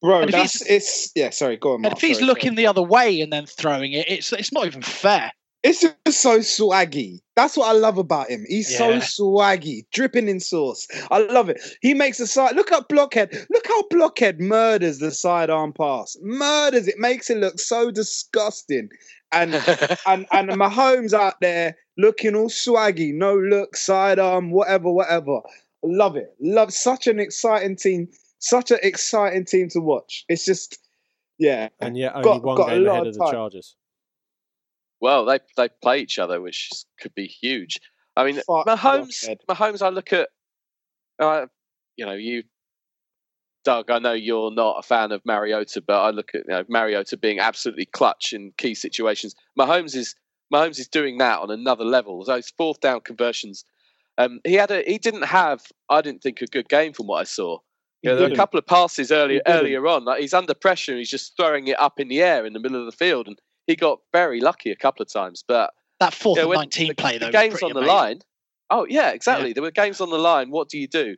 Bro, And if that's he's- it's yeah. Sorry, go on. And if he's sorry, looking sorry. the other way and then throwing it, it's it's not even fair. It's just so swaggy. That's what I love about him. He's so swaggy, dripping in sauce. I love it. He makes a side. Look at Blockhead. Look how Blockhead murders the sidearm pass. Murders it. Makes it look so disgusting. And (laughs) and and Mahomes out there looking all swaggy, no look, sidearm, whatever, whatever. Love it. Love such an exciting team. Such an exciting team to watch. It's just, yeah. and yet only got- one got game ahead of of the. Chargers. Well, they they play each other, which could be huge. I mean, Fuck Mahomes. Mahomes. I look at, uh, you know, you, Doug. I know you're not a fan of Mariota, but I look at you know, Mariota being absolutely clutch in key situations. Mahomes is Mahomes is doing that on another level. Those fourth down conversions. Um, he had a. He didn't have. I didn't think a good game from what I saw. You know, there were a couple of passes earlier earlier on. Like he's under pressure. and He's just throwing it up in the air in the middle of the field, and he got very lucky a couple of times. But That fourth yeah, and when nineteen the, play the though. was game's pretty on the amazing. line. Oh yeah, exactly. There were games on the line. What do you do?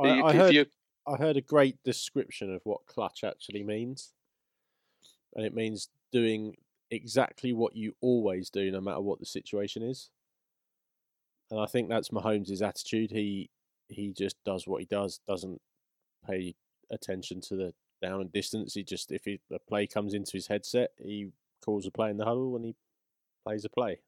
I, You- I if heard you- I heard a great description of what clutch actually means, and it means doing exactly what you always do, no matter what the situation is. And I think that's Mahomes' attitude. He he just does what he does, doesn't pay attention to the down and distance. He just if he, a play comes into his headset, he calls a play in the huddle and he plays a play.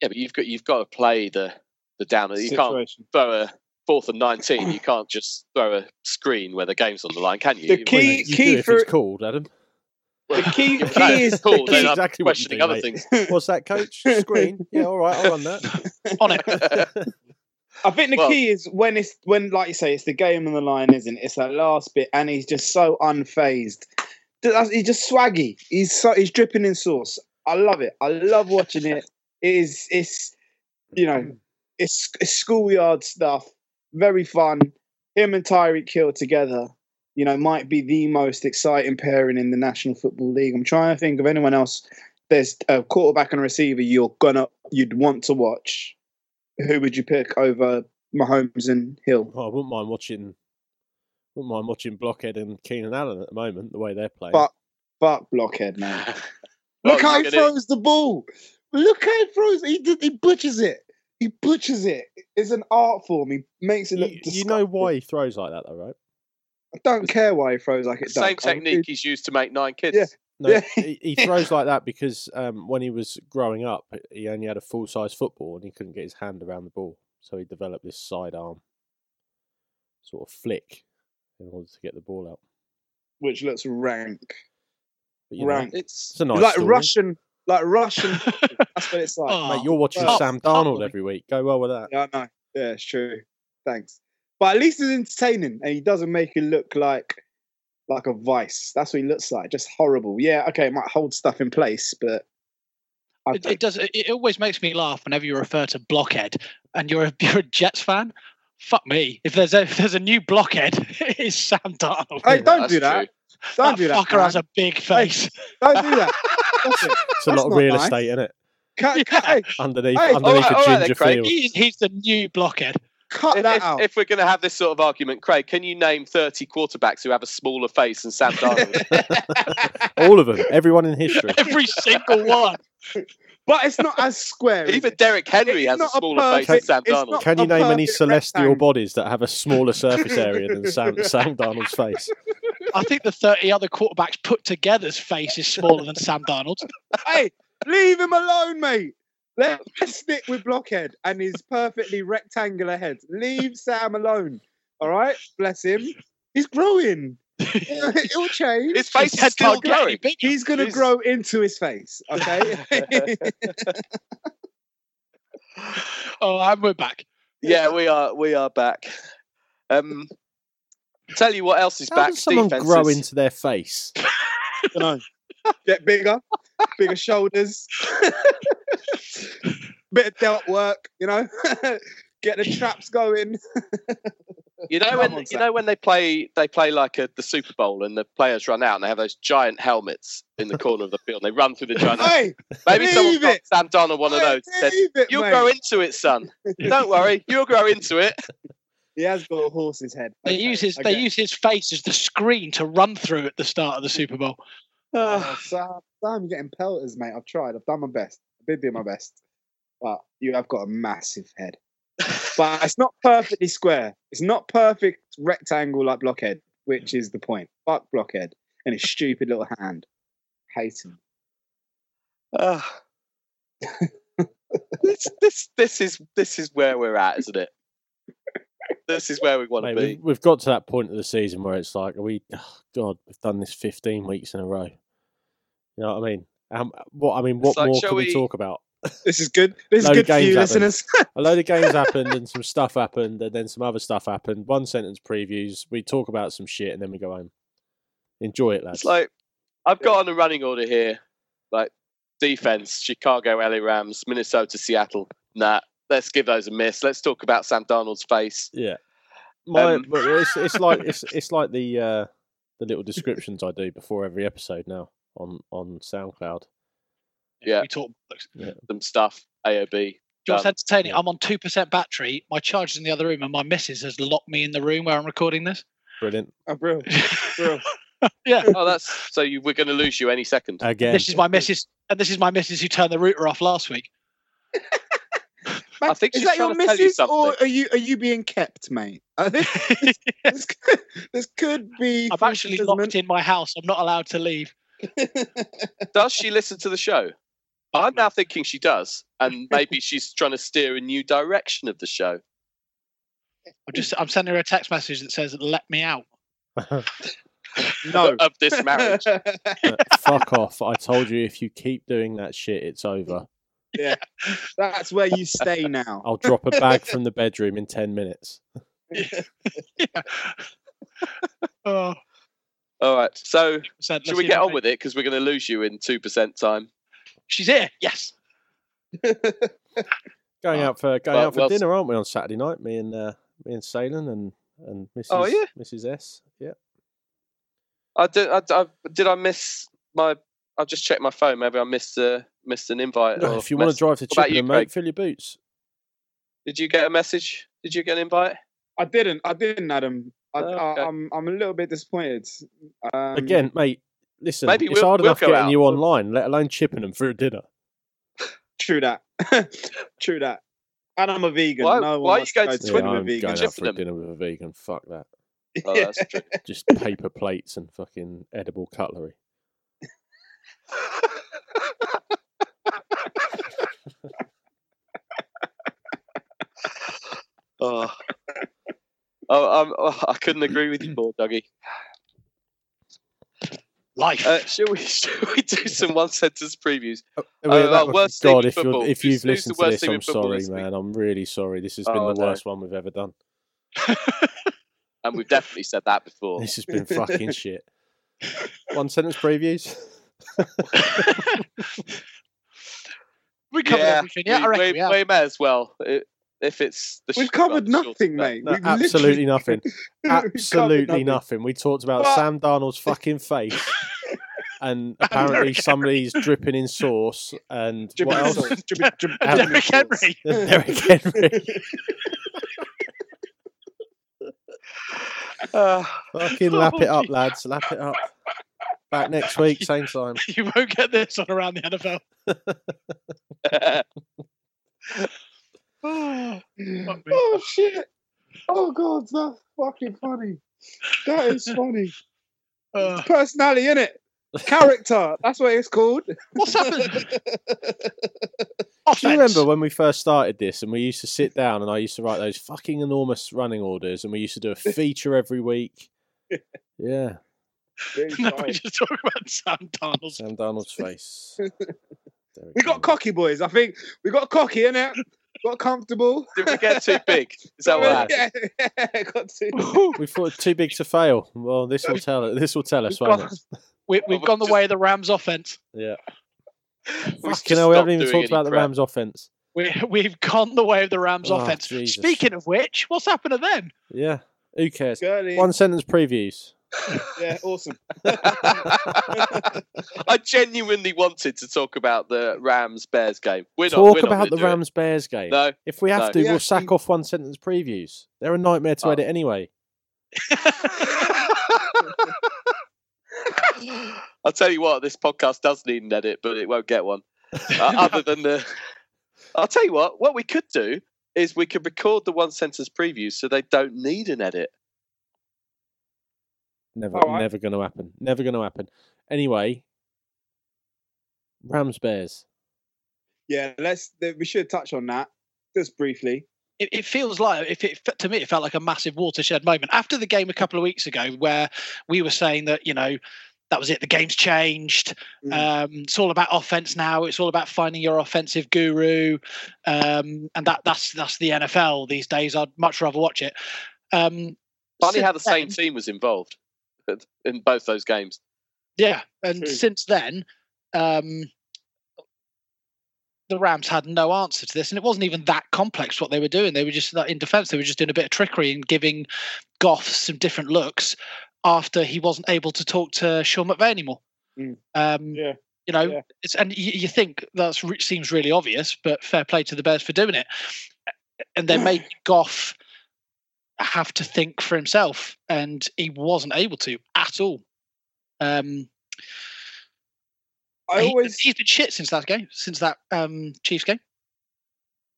yeah, but you've got you've got to play the the down. You can't throw a fourth and nineteen. You can't just throw a screen where the game's on the line, can you? The You- Well, key- you, you key do if for- it's called, Adam. The key, (laughs) Yeah, key is cool. the Then key- I'm Exactly what questioning do, other mate. things. (laughs) What's that, coach? Screen? Yeah, all right, I'll run that. (laughs) On it. I think the Well- key is when it's when, like you say, it's the game on the line, isn't it? It's that last bit, and he's just so unfazed. He's just swaggy. He's so he's dripping in sauce. I love it. I love watching it. It is it's you know it's, it's schoolyard stuff. Very fun. Him and Tyreek Hill together, you know, might be the most exciting pairing in the National Football League. I'm trying to think of anyone else. There's a quarterback and a receiver you're gonna you'd want to watch. Who would you pick over Mahomes and Hill? Oh, I wouldn't mind watching. Wouldn't mind watching Blockhead and Keenan Allen at the moment. The way they're playing. But fuck blockhead, man. (laughs) Look how he throws the ball. Look how he throws. He d- he butchers it. He butchers it. It's an art form. He makes it look. you, you know why he throws like that, though, right? I don't care why he throws like it. Same does. I technique really- he's used to make nine kids. Yeah. No, Yeah. he, he (laughs) throws like that because um, when he was growing up, he only had a full size football and he couldn't get his hand around the ball, so he developed this sidearm sort of flick in order to get the ball out. Which looks rank. But, you know, Rank. It's it's a nice like story. Russian. Like Russian. (laughs) That's what it's like. Oh, Mate, you're watching well, Sam probably. Darnold every week. Go well with that. Yeah, I know. Yeah, it's true. Thanks. But at least it's entertaining, and he doesn't make it look like like a vice. That's what he looks like. Just horrible. Yeah, okay, it might hold stuff in place, but It, it does. It, it always makes me laugh whenever you refer to blockhead, and you're a, (laughs) you're a Jets fan. Fuck me. If there's a if there's a new blockhead, (laughs) it's Sam Darnold. Hey, don't that's do that. true. Don't that do that. fucker has a big face. Don't do that. (laughs) Stop it. It's a lot of not real nice. estate in it. Cut, cut, hey, Underneath, Hey, underneath alright, a ginger Craig. field. He's, he's the new blockhead. cut If, that if, out. if we're going to have this sort of argument, Craig, can you name 30 quarterbacks who have a smaller face than Sam (laughs) Darnold? All of them, everyone in history. Every single one. But it's not as square. Even it? Derrick Henry It's has a not a smaller face than Sam it's Darnold. Can you name any celestial rectangle. bodies that have a smaller (laughs) surface area than Sam, Sam Darnold's face? I think the 30 other quarterbacks put together's face is smaller than Sam Darnold's. (laughs) hey, leave him alone, mate. Let's stick with Blockhead and his perfectly rectangular head. Leave Sam alone. All right, bless him. He's growing. It'll change. His face His is still can't get any growing. He's gonna grow into his face. Okay. (laughs) Oh, and we're back. Yeah, we are we are back. Um, tell you what else is How back. does someone defenses. grow into their face? (laughs) Dunno. Get bigger, bigger shoulders. (laughs) bit of delt work, you know, get the traps going. You know when you know when they play they play like a, the Super Bowl and the players run out and they have those giant helmets in the corner of the field and they run through the giant. hey, Maybe someone believe got it. Sam Donald one of I those. Said, it, "You'll mate. grow into it, son. Don't worry, you'll grow into it." He has got a horse's head. They Okay, use his I they use his face as the screen to run through at the start of the Super Bowl. Oh, (sighs) Sam, Sam, you're getting pelters, mate. I've tried. I've done my best. I did do my best. But you have got a massive head. But it's not perfectly square. It's not perfect rectangle like Blockhead, which is the point. Fuck Blockhead and his stupid little hand. Hate him. Ah. this this this is this is where we're at, isn't it? This is where we want to be. we've, we've got to that point of the season where it's like, are we, oh, God, we've done this 15 weeks in a row. You know what I mean? Um, what I mean, what like, more can we... we- talk about? This is good. This is good for you, happened. listeners. (laughs) A load of games happened and some stuff happened and then some other stuff happened. One sentence previews. We talk about some shit and then we go home. Enjoy it, lads. It's like I've got on a running order here, like defense: Chicago, LA Rams, Minnesota, Seattle. Nah, let's give those a miss. Let's talk about Sam Darnold's face. yeah, my, um, it's it's like it's it's like the uh, the little descriptions I do before every episode now on on SoundCloud. Yeah. We talk. Some stuff. AOB. Just Done. entertaining. I'm on two percent battery. My charger's in the other room, and my missus has locked me in the room where I'm recording this. Brilliant. Oh, bro, bro. (laughs) yeah. Oh, that's so you we're going to lose you any second. Again, This is my missus, and this is my missus who turned the router off last week. I think is she's that your trying to tell you missus, or are you are you being kept, mate? (laughs) Uh, this, (laughs) this, could, this could be. I'm actually locked in my house. I'm not allowed to leave. Does she listen to the show? I'm now thinking she does, and (laughs) maybe she's trying to steer a new direction of the show. I'm just I'm sending her a text message that says "Let me out." (laughs) no. of this marriage. (laughs) fuck off. I told you if you keep doing that shit, it's over. Yeah, that's where you stay now. I'll drop a bag from the bedroom in 10 minutes. Oh, All right, so so should we get on with it? Because we're going to lose you in two percent time. She's here. Yes. (laughs) Going Oh, out for going well- out for well- dinner, aren't we, on Saturday night? Me and uh, me and Salen and and Mrs. Oh, yeah? Mrs. S. Yeah. I did. I, I, did I miss my? I've just checked my phone. Maybe I missed uh, missed an invite. No, or if you want to drive to What you, Chippenham, Craig? mate, fill your boots. Did you get a message? Did you get an invite? I didn't. I didn't, Adam. I, Oh, I, okay. I'm I'm a little bit disappointed. Um, Again, mate, listen, maybe it's we'll- hard we'll enough getting out. you online, let alone Chippenham for a dinner. (laughs) True that. (laughs) True that. And I'm a vegan. Why- no why are you going go to Yeah, with a I'm vegan. going out for a dinner with a vegan. Fuck that. Oh, that's true. (laughs) Just paper plates and fucking edible cutlery. oh. Oh, oh, I couldn't agree with you more, Dougie. (sighs) (sighs) (sighs) Life. Uh, shall we? (laughs) Shall we do some one sentence previews? Oh, Uh, wait, uh, was- worst God, in if, you're, if you've who's listened to this, I'm sorry, man. I'm really sorry. This has Oh, been I the know. worst one we've ever done. (laughs) And we've definitely said that before. This has been fucking (laughs) shit. One sentence previews. we covered yeah, everything. Yeah, we, I reckon we, we we may as well. i- If it's the We've covered well, the short- nothing, mate. No, We've absolutely nothing. (laughs) Absolutely nothing. nothing. We talked about What? Sam Darnold's fucking face, (laughs) and apparently Derrick somebody's dripping in sauce, and Dripping what else? sauce. Dripping- (laughs) dripping- And Derrick. Henry. Derrick Henry. Ah, Fucking lap it up, Oh, lads. Lap it up. Back next week, same time. You won't get this on around the NFL. (sighs) Oh. Oh shit! Oh god, that's fucking funny. That is funny. (laughs) Uh, Personality, in it. Character. That's what it's called. what's happened? (laughs) Do you remember when we first started this and we used to sit down and I used to write those fucking enormous running orders and we used to do a (laughs) feature every week? Yeah, No, we just talk about Sam Donald's Sam Darnold's face. We got cocky, boys. I think we got cocky, in it. Got comfortable. Did we get too big? Is that what happened? yeah, (laughs) got to. (laughs) We thought it too big to fail. Well, this will tell it. This will tell us, We've gone, (laughs) we, we've gone the way of the Rams offense. Yeah. We Fucking hell, we haven't even talked any about the. Rams offense. We, we've gone the way of the Rams Oh, offense. Jesus. Speaking of which, what's happening then? Yeah. Who cares? Gurley. One sentence previews. Yeah, awesome. (laughs) I genuinely wanted to talk about the Rams Bears game. We're not, Talk we're not about gonna the. Rams Bears game. No, If we have No. to, We we'll actually- sack off one sentence previews. They're a nightmare to Oh. edit anyway. (laughs) I'll tell you what, this podcast does need an edit, but it won't get one. (laughs) Uh, other than the, I'll tell you what. What we could do is we could record the one sentence previews so they don't need an edit. Never, All right. never going to happen. Never going to happen. Anyway, Rams Bears. Yeah, let's. We should touch on that just briefly. it, it feels like if it to me it felt like a massive watershed moment after the game a couple of weeks ago where we were saying that you know that was it the game's changed Mm. um, it's all about offense now it's all about finding your offensive guru um, and that that's that's the nfl these days i'd much rather watch it um, Funny how the same then- team was involved in both those games. Yeah, and True. since then, um, the Rams had no answer to this, and it wasn't even that complex what they were doing. They were just in defence, they were just doing a bit of trickery and giving Goff some different looks after he wasn't able to talk to Sean McVay anymore. Mm. Um, Yeah. You know, Yeah. it's and you, you think that seems really obvious, but fair play to the Bears for doing it. And they (clears throat) made Goff have to think for himself, and he wasn't able to at all. Um, I he- always, he's been shit since that game, since that um, Chiefs game.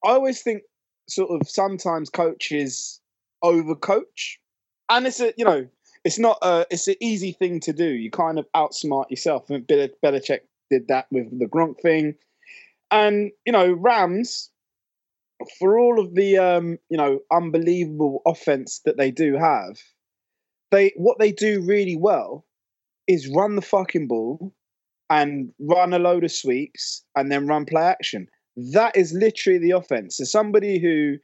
I always think, sort of, sometimes coaches overcoach, and it's a, you know, it's not a, it's an easy thing to do. You kind of outsmart yourself. And Bel- Belichick did that with the Gronk thing, and you know, Rams. For all of the um, you know unbelievable offense that they do have, they what they do really well is run the fucking ball and run a load of sweeps and then run play action. That is literally the offense. So somebody who,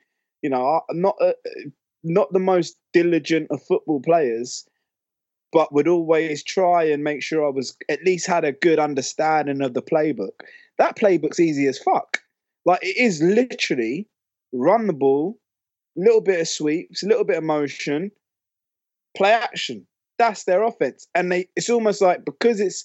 you know, not uh, not the most diligent of football players, but would always try and make sure I was at least had a good understanding of the playbook. That playbook's easy as fuck. Like it is literally run the ball, little bit of sweeps, a little bit of motion, play action. That's their offense, and they. It's almost like because it's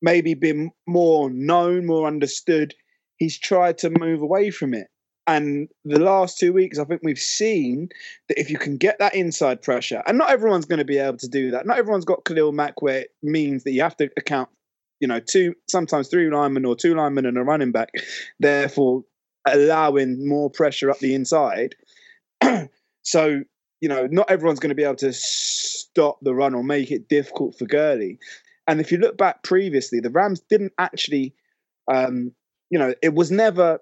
maybe been more known, more understood. He's tried to move away from it. And the last two weeks, I think we've seen that if you can get that inside pressure, and not everyone's going to be able to do that. Not everyone's got Khalil Mack, where it means that you have to account, you know, two, sometimes three linemen or two linemen and a running back, therefore allowing more pressure up the inside. (clears throat) so, you know, not everyone's going to be able to stop the run or make it difficult for Gurley. And if you look back previously, the Rams didn't actually, um, you know, it was never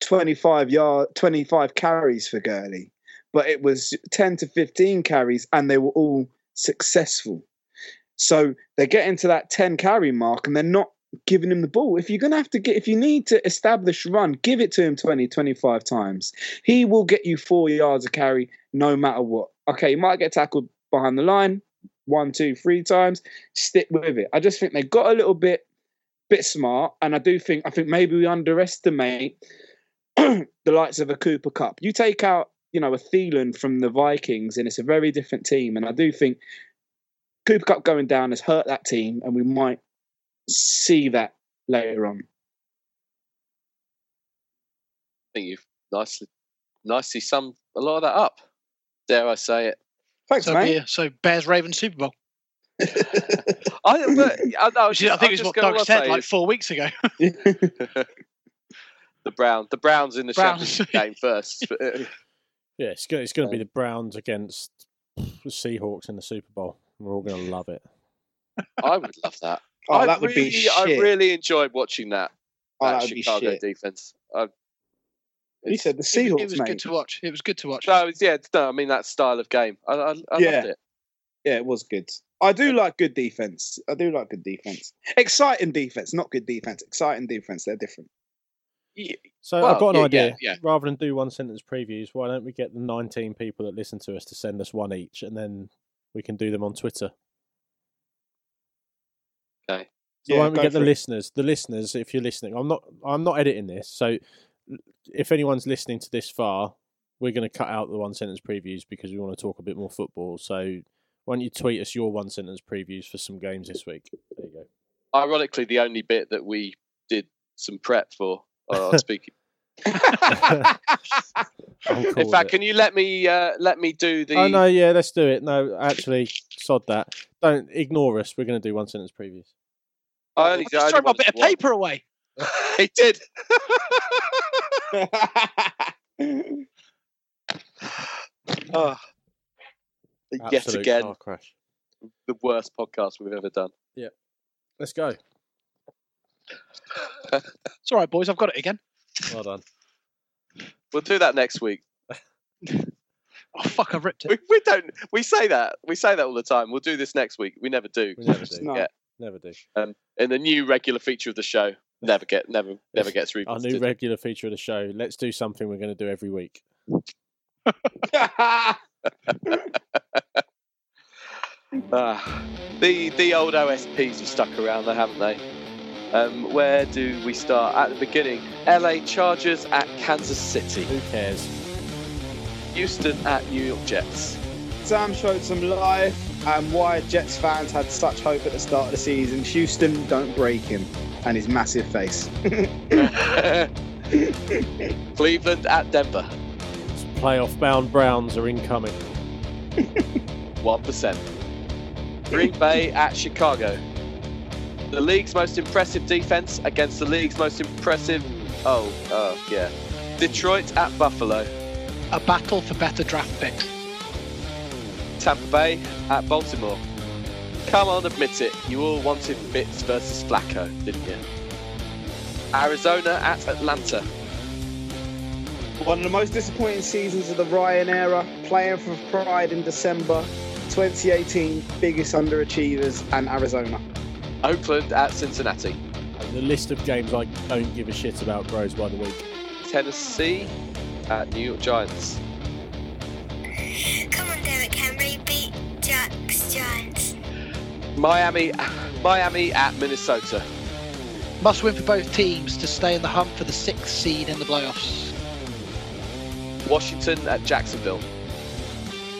25 yard, 25 carries for Gurley, but it was 10 to 15 carries, and they were all successful. So they're getting to that 10 carry mark, and they're not giving him the ball. If you're going to have to get, if you need to establish run, give it to him 20, 25 times. He will get you four yards of carry no matter what. Okay, you might get tackled behind the line one, two, three times. Stick with it. I just think they got a little bit, bit smart, and I do think I think maybe we underestimate (clears throat) the likes of a Cooper Kupp. You take out, you know, a Thielen from the Vikings, and it's a very different team. And I do think Cooper Kupp going down has hurt that team, and we might see that later on. I think you've nicely, nicely summed a lot of that up. Dare I say it? Thanks, So, mate. be- so Bears Ravens Super Bowl. (laughs) I, but, I, I, Which is, I think it's what Doug said like four weeks ago. (laughs) (laughs) the Brown, the Browns in the Browns. championship game first. Yeah, it's going, it's going to be the Browns against the Seahawks in the Super Bowl. We're all going to love it. I would love that. (laughs) Oh, I that would really, be shit. I really enjoyed watching that. oh, that that would be Chicago defense. I, He said the It was- Seahawks, it was mate. good to watch. It was good to watch. no, yeah, no, I mean that style of game. I, I, I Yeah. loved it. Yeah, it was good. I do like good defense. I do like good defense. Exciting defense, not good defense. Exciting defense. They're different. So Well, I've got an yeah, idea. yeah, yeah. Rather than do one sentence previews, why don't we get the 19 people that listen to us to send us one each, and then we can do them on Twitter. Okay. So Yeah, why don't we get the it. listeners? The listeners, if you're listening, I'm not. I'm not editing this. So if anyone's listening to this far, we're going to cut out the one sentence previews because we want to talk a bit more football. So why don't you tweet us your one sentence previews for some games this week? There you go. Ironically, the only bit that we did some prep for. Uh, (laughs) speaking. I'm cool In fact, it. can you let me uh, let me do the? Oh no, yeah, let's do it. No, actually, sod that. Don't ignore us. We're going to do one sentence previews. I only, I just throw my bit of paper away. (laughs) (laughs) he did. oh. (laughs) Yet again, car crash. the worst podcast we've ever done. Yeah, let's go. It's all right, boys. I've got it again. Well done. We'll do that next week. (laughs) Oh fuck! I've ripped it. We, we don't. We say that. We say that all the time. We'll do this next week. We never do. We never do. No. Yeah. Never do. And the new regular feature of the show never get never never gets Our new regular feature of the show. Let's do something we're going to do every week. (laughs) Ah, the the old OSPs have stuck around, though, haven't they? Um, where do we start? At the beginning, LA Chargers at Kansas City, Who cares? Houston at New York Jets. Sam showed some life and why Jets fans had such hope at the start of the season. Houston, don't break him and his massive face. (laughs) Cleveland at Denver, Playoff bound Browns are incoming. one percent. Green Bay at Chicago. The league's most impressive defense against the league's most impressive. Oh, uh, yeah. Detroit at Buffalo. A battle for better draft picks. Tampa Bay at Baltimore. Come on, admit it. You all wanted Fitz versus Flacco, didn't you? Arizona at Atlanta. One of the most disappointing seasons of the Ryan era, playing for pride in December 2018, biggest underachievers, and Arizona. Oakland at Cincinnati. And the list of games I don't give a shit about grows by the week. Tennessee at New York Giants. Come on, Derrick Henry, beat Jack's Giants. Miami, (laughs) Miami at Minnesota. Must win for both teams to stay in the hunt for the sixth seed in the playoffs. Washington at Jacksonville.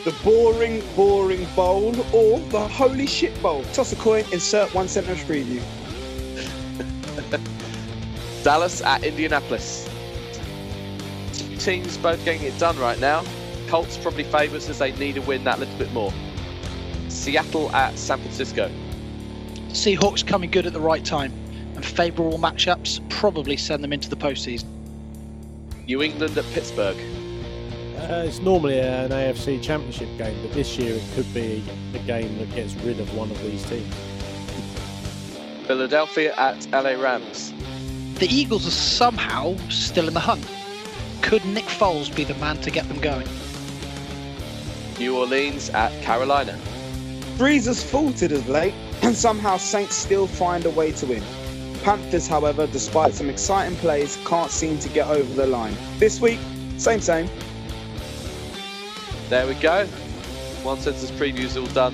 The boring, boring bowl or the holy shit bowl. Toss a coin, insert one sentence preview. (laughs) Dallas at Indianapolis. Two teams both getting it done right now. Colts probably favourites as they need a win that little bit more. Seattle at San Francisco. Seahawks coming good at the right time, and favourable matchups probably send them into the postseason. New England at Pittsburgh. Uh, it's normally an AFC Championship game, but this year it could be a game that gets rid of one of these teams. Philadelphia at LA Rams. The Eagles are somehow still in the hunt. Could Nick Foles be the man to get them going? New Orleans at Carolina. Breezer's faltered as late, and somehow Saints still find a way to win. Panthers, however, despite some exciting plays, can't seem to get over the line. This week, same, same. There we go. One census previews all done.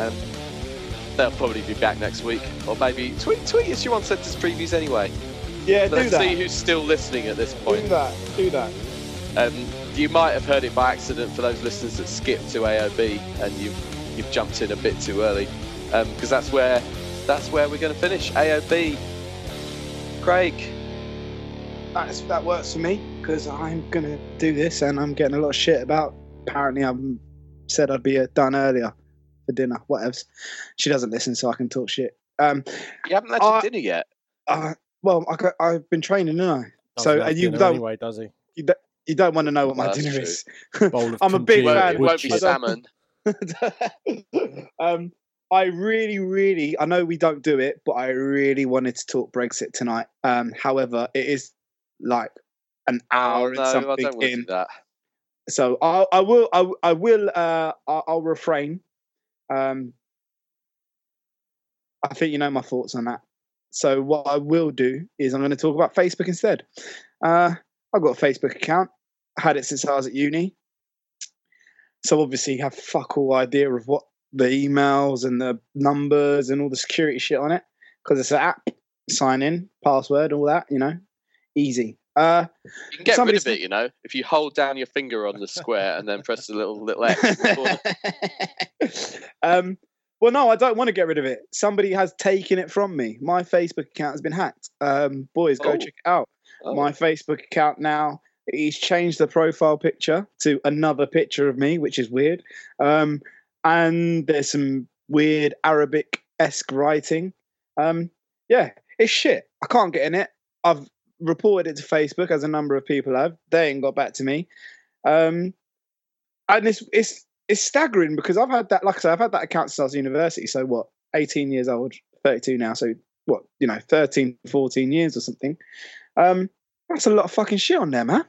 Um, they'll probably be back next week, or maybe tweet tweet us your one census previews anyway. Yeah, do Let's that. see who's still listening at this point. do that. Do that. Um, you might have heard it by accident for those listeners that skipped to AOB and you've you've jumped in a bit too early because that's where that's where we're going to finish AOB. Craig, That's, that works for me because I'm gonna do this, and I'm getting a lot of shit about. Apparently, I've said I'd be uh, done earlier for dinner. Whatevs. She doesn't listen, so I can talk shit. Um. you haven't had your Uh, dinner yet. Uh, well, I, I've been training, haven't I? So, Doesn't uh, have you don't- anyway, does he? You don't want to know what my dinner true. is. Bowl of (laughs) I'm a big fan. It won't be salmon. (laughs) um, I really, really, I know we don't do it, but I really wanted to talk Brexit tonight. Um, however, it is like an Oh, hour no, and I something don't want to in. So I, I will I, I will uh I'll, I'll refrain. Um i think you know my thoughts on that. So what i will do is i'm going to talk about facebook instead. Uh i've got a facebook account. Had it since i was at uni. So obviously you have fuck all idea of what the emails and the numbers and all the security shit on it because it's an app sign in password all that you know? Easy Uh, You can get rid of it, you know, if you hold down your finger on the square and then press the little little X. in (laughs) (laughs) um, well, no, I don't want to get rid of it. Somebody has taken it from me. My Facebook account has been hacked. Um, boys, go Oh. check it out. Oh. My Facebook account now. He's changed the profile picture to another picture of me, which is weird. Um, and there's some weird Arabic esque writing. Um, yeah, it's shit. I can't get in it. I've reported it to Facebook, as a number of people have. They ain't got back to me. Um, and it's it's it's staggering because I've had that, like I said, I've had that account since I was university. So what, 18 years old, 32 now. So what, you know, 13, 14 years or something. Um, that's a lot of fucking shit on there, man.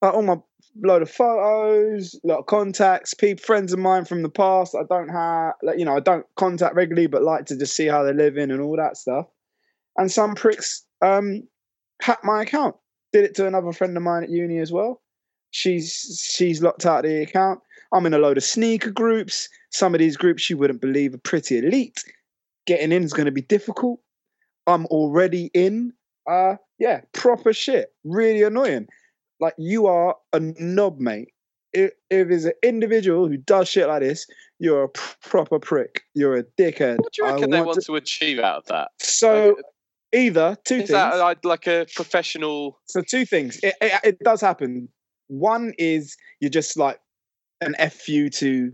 Like all my load of photos, lot of contacts, people, friends of mine from the past. I don't have, you know, I don't contact regularly, but like to just see how they're living and all that stuff. And some pricks um, hacked my account. Did it to another friend of mine at uni as well. She's she's locked out of the account. I'm in a load of sneaker groups. Some of these groups you wouldn't believe are pretty elite. Getting in is going to be difficult. I'm already in. Uh, yeah, proper shit. Really annoying. Like you are a knob, mate. If, if there's an individual who does shit like this, you're a pr- proper prick. You're a dickhead. What do you reckon they want want to- to achieve out of that? So either two Is things. that like, like a professional? So two things. It, it, it does happen. One is you're just like an fu to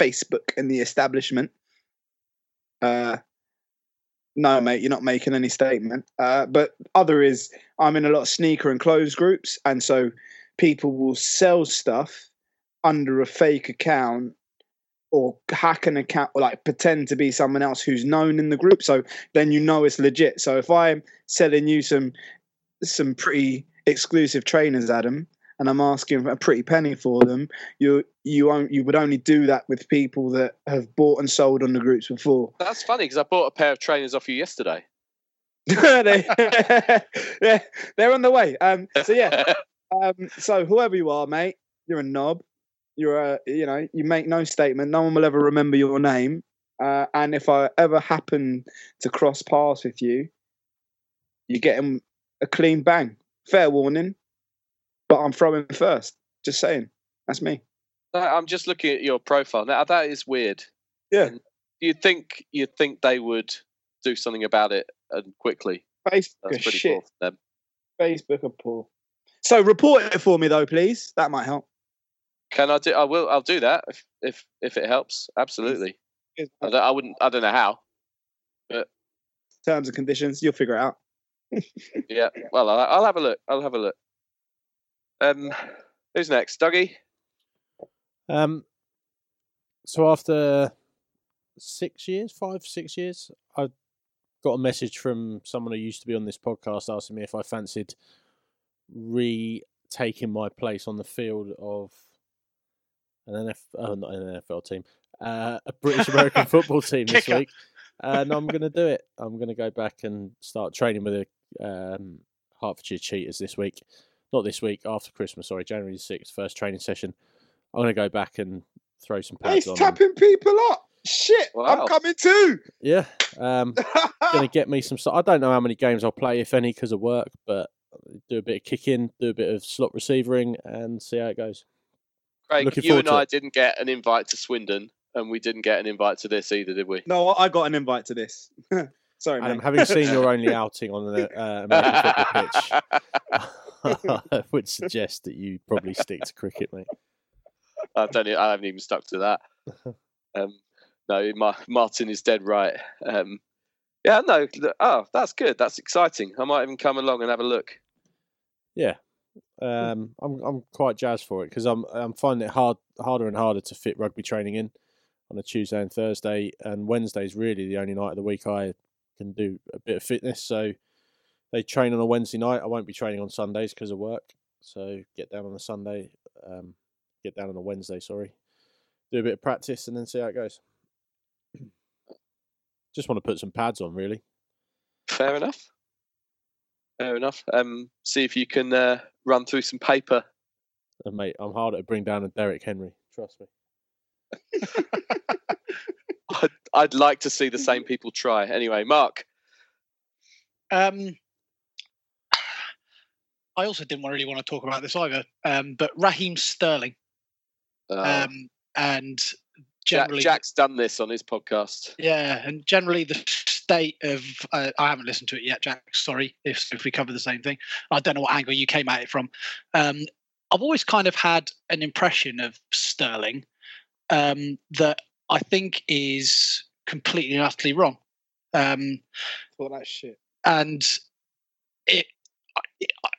Facebook and the establishment. Uh, no, mate, you're not making any statement. Uh, but other is I'm in a lot of sneaker and clothes groups, and so people will sell stuff under a fake account or hack an account or like pretend to be someone else who's known in the group. So then you know it's legit. So if I'm selling you some some pretty exclusive trainers, Adam, and I'm asking a pretty penny for them, you you won't you would only do that with people that have bought and sold on the groups before. That's funny because I bought a pair of trainers off you yesterday. (laughs) they, (laughs) they're, they're on the way. Um, so yeah, (laughs) um, so whoever you are, mate, you're a knob. You're a you know you make no statement. No one will ever remember your name. Uh, and if I ever happen to cross paths with you, you're getting a clean bang. Fair warning, but I'm throwing first. Just saying, that's me. I'm just looking at your profile now. That is weird. Yeah. You'd think you'd think they would do something about it and quickly. Facebook That's pretty shit. for them. Facebook are poor. So report it for me though, please. That might help. Can I do? I will. I'll do that if if if it helps. Absolutely. I, don't, I wouldn't. I don't know how. But terms and conditions, you'll figure it out. (laughs) Yeah. Well, I'll, I'll have a look. I'll have a look. Um, who's next? Dougie. Um, so after six years, five, six years, I got a message from someone who used to be on this podcast asking me if I fancied retaking my place on the field of an NFL, oh, not an NFL team, uh, a British American (laughs) football team this Kicker. week. And I'm going to do it. I'm going to go back and start training with the um, Hertfordshire Cheetahs this week. Not this week, after Christmas, sorry, January the 6th, first training session. I'm going to go back and throw some pads He's on. and- tapping people up. Shit, Wow. I'm coming too. Yeah. Um, (laughs) going to get me some. I don't know how many games I'll play, if any, because of work, but do a bit of kicking, do a bit of slot receiving, and see how it goes. Craig, Looking you and I it. didn't get an invite to Swindon, and we didn't get an invite to this either, did we? no, I got an invite to this. (laughs) Sorry, Adam, mate. having seen your only (laughs) outing on an uh, American football pitch, (laughs) I would suggest that you probably stick to cricket, mate. I don't. I haven't even stuck to that. Um, no, Ma- Martin is dead right. Um, yeah, no. Oh, that's good. That's exciting. I might even come along and have a look. Yeah. Um, I'm I'm quite jazzed for it because I'm I'm finding it hard harder and harder to fit rugby training in on a Tuesday and Thursday, and Wednesday's really the only night of the week I can do a bit of fitness. So they train on a Wednesday night. I won't be training on Sundays because of work. So get down on a Sunday, um, get down on a Wednesday. Sorry, do a bit of practice and then see how it goes. (clears throat) Just want to put some pads on, really. Fair enough. Fair enough. Um, see if you can uh, run through some paper. And mate, I'm harder to bring down than Derrick Henry. Trust me. (laughs) I'd, I'd like to see the same people try. Anyway, Mark. Um, I also didn't really want to talk about this either. Um, but Raheem Sterling, Uh, um, and Jack, generally, Jack's done this on his podcast. yeah, and generally the state of uh, I haven't listened to it yet, Jack. Sorry if if we cover the same thing. I don't know what angle you came at it from. Um, I've always kind of had an impression of Sterling um, that I think is completely and utterly wrong. Um, All that shit. and it I-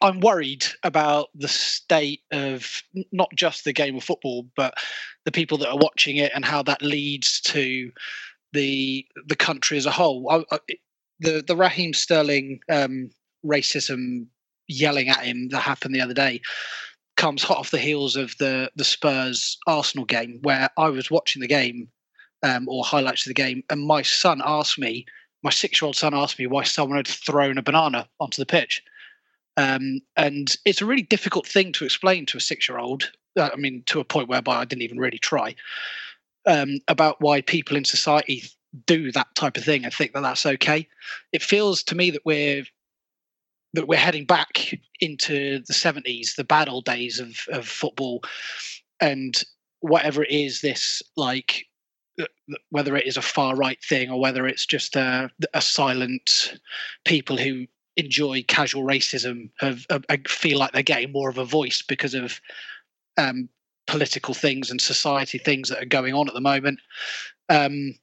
I'm worried about the state of not just the game of football, but the people that are watching it and how that leads to the the country as a whole. I, I, the the Raheem Sterling um, racism yelling at him that happened the other day comes hot off the heels of the the Spurs Arsenal game, where I was watching the game um, or highlights of the game, and my son asked me my six year old son asked me why someone had thrown a banana onto the pitch. Um, and it's a really difficult thing to explain to a six year old. I mean, to a point whereby I didn't even really try um, about why people in society do that type of thing and think that that's okay. It feels to me that we're that we're heading back into the 70s, the bad old days of, of football, and whatever it is, this like whether it is a far right thing or whether it's just a, a silent people who enjoy casual racism have, have feel like they're getting more of a voice because of um, political things and society things that are going on at the moment. Um,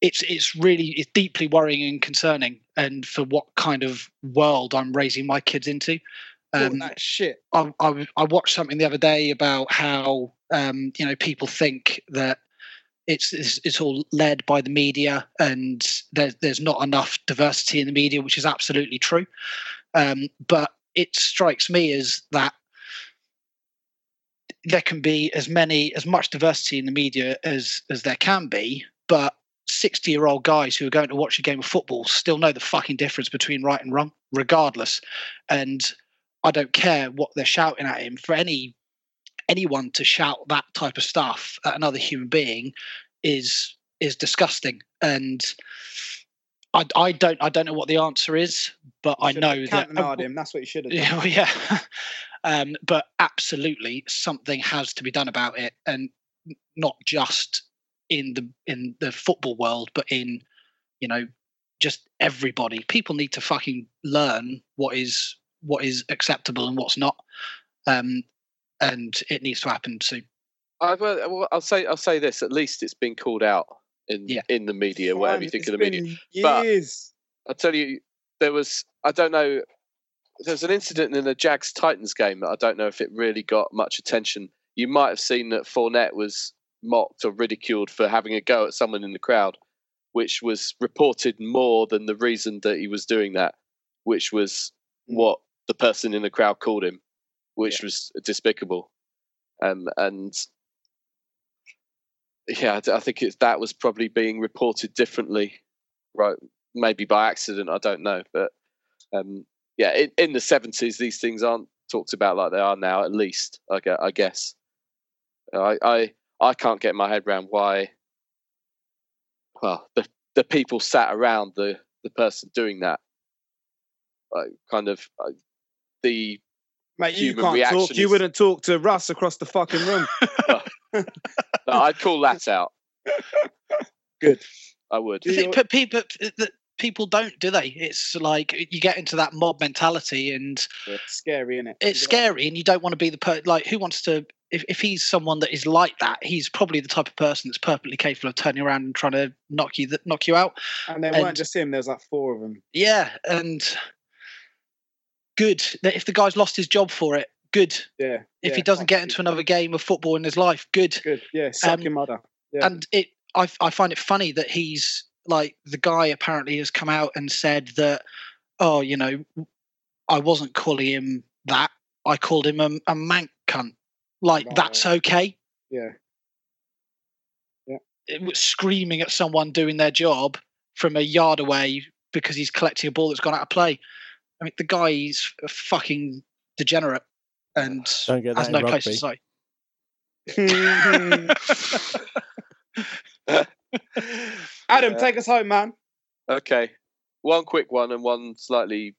it's it's really it's deeply worrying and concerning, and for what kind of world I'm raising my kids into. Um, that shit. I, I, I watched something the other day about how um, you know people think that it's, it's it's all led by the media and there's there's not enough diversity in the media, which is absolutely true. Um, but it strikes me as that there can be as many as much diversity in the media as as there can be, but 60 year old guys who are going to watch a game of football still know the fucking difference between right and wrong, regardless. And I don't care what they're shouting at him. For any anyone to shout that type of stuff at another human being is is disgusting. And I, I don't I don't know what the answer is, but I know that countermarred him. (laughs) That's what you should have done. yeah, yeah. (laughs) um, but absolutely, something has to be done about it, and not just in the in the football world, but in you know just everybody. People need to fucking learn what is what is acceptable and what's not, um, and it needs to happen soon. I, well, well, I'll say I'll say this. At least it's been called out in Yeah. in the media, whatever you think it's of the media. been But- I'll tell you, there was I don't know. There was an incident in the Jags Titans game that I don't know if it really got much attention. You might have seen that Fournette was mocked or ridiculed for having a go at someone in the crowd, which was reported more than the reason that he was doing that, which was Mm. what the person in the crowd called him, which was despicable. Um, and yeah, I think it's, that was probably being reported differently, right? Maybe by accident, I don't know. But um, yeah, in, in the seventies, these things aren't talked about like they are now. At least, I guess. I, I I can't get my head around why. Well, the the people sat around the the person doing that, like kind of uh, the Mate, you can't reaction talk. You is- wouldn't talk to Russ across the fucking room. (laughs) no, I'd call that out. Good. I would. Do you- But people, people don't, do they? It's like you get into that mob mentality, and it's Scary, isn't it? it's scary, and you don't want to be the per- like who wants to. If, if he's someone that is like that, he's probably the type of person that's perfectly capable of turning around and trying to knock you th- knock you out. And there and- weren't just him. There's like four of them. Yeah, and good that if the guy's lost his job for it, good. Yeah. If yeah, he doesn't get into another game of football in his life, good. Good. Yeah. Suck Um, your mother. Yeah. And it, I, I find it funny that he's like the guy apparently has come out and said that, oh, you know, I wasn't calling him that. I called him a, a mank cunt. Like Right. that's okay. Yeah. Yeah. It was screaming at someone doing their job from a yard away because he's collecting a ball that's gone out of play. I mean, the guy's a fucking degenerate and Don't get has that in no place to say. (laughs) Adam, Yeah. take us home, man. Okay. One quick one and one slightly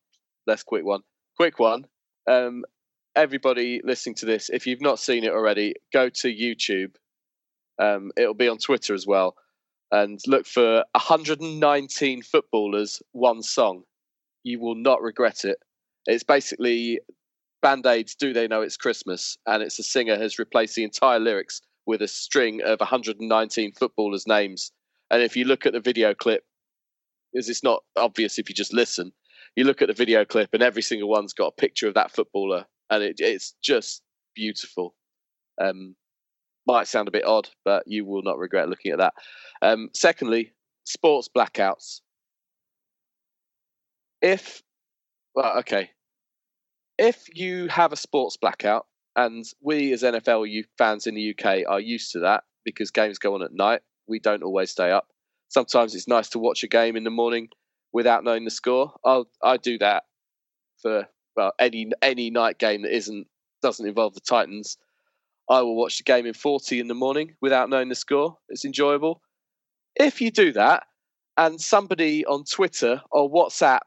less quick one. Quick one. um, everybody listening to this, if you've not seen it already, go to YouTube. Um, it'll be on Twitter as well, and look for 119 footballers, one song. You will not regret it. It's basically Band Aids. Do they know it's Christmas? And it's a singer has replaced the entire lyrics with a string of 119 footballers' names. And if you look at the video clip, because it's not obvious if you just listen, you look at the video clip and every single one's got a picture of that footballer, and it, it's just beautiful. Um, might sound a bit odd, but you will not regret looking at that. Um, secondly, sports blackouts. If, well, okay, if you have a sports blackout, and we as NFL fans in the UK are used to that because games go on at night, we don't always stay up. Sometimes it's nice to watch a game in the morning without knowing the score. I'll I do that for well any any night game that isn't doesn't involve the Titans. I will watch the game in 40 in the morning without knowing the score. It's enjoyable. If you do that and somebody on Twitter or WhatsApp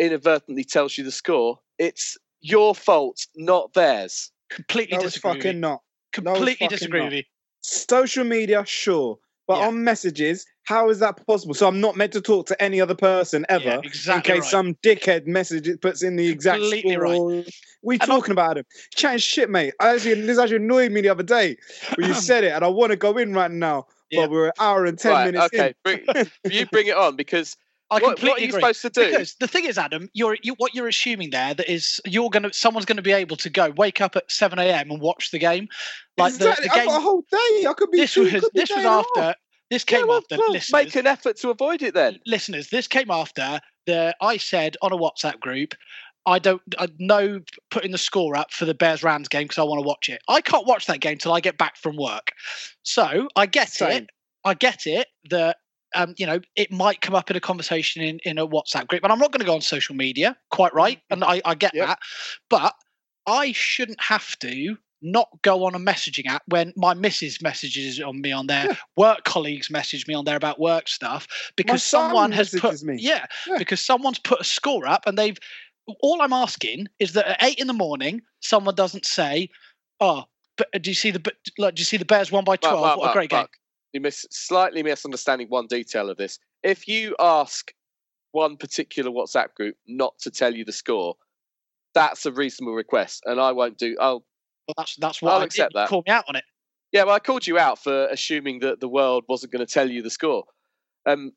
inadvertently tells you the score, it's your fault, not theirs. Completely No, disagree. with you. fucking not. Completely fucking disagree not. with you. Social media, sure. But Yeah. on messages, how is that possible? So I'm not meant to talk to any other person ever Yeah, in exactly case right. some dickhead message it puts in the exact Completely score. right. We And talking about him. Chatting shit, mate. I actually, this actually annoyed me the other day when you (laughs) said it, and I want to go in right now. Yeah. But we're an hour and ten right, minutes okay. in. Bring, you bring it on because I what, completely what are you agree. supposed to do? Because the thing is, Adam, you're you, what you're assuming there that is you're gonna someone's gonna be able to go wake up at seven a.m. and watch the game. Like exactly. the, the I've got a whole day. I could be. This was this day was and a half. after this Yeah, came well, after well, listeners. make an effort to avoid it then. listeners, this came after the I said on a WhatsApp group, I don't I know putting the score up for the Bears Rams game because I want to watch it. I can't watch that game till I get back from work. So I get Same. it. I get it that um, you know, it might come up in a conversation in, in a WhatsApp group, and I'm not going to go on social media, quite right, and I, I get Yep. that. But I shouldn't have to not go on a messaging app when my missus messages on me on there, Yeah. work colleagues message me on there about work stuff because someone has put yeah, Yeah. because someone's put a score up and they've all I'm asking is that at eight in the morning someone doesn't say, "Oh, but do you see the but like, do you see the Bears won by twelve? What a great game!" Mark, You miss slightly misunderstanding one detail of this. If you ask one particular WhatsApp group not to tell you the score, that's a reasonable request, and I won't do. I'll Well, that's that's why I'll I accept did. You that. Call me out on it. Yeah, well, I called you out for assuming that the world wasn't going to tell you the score. Um,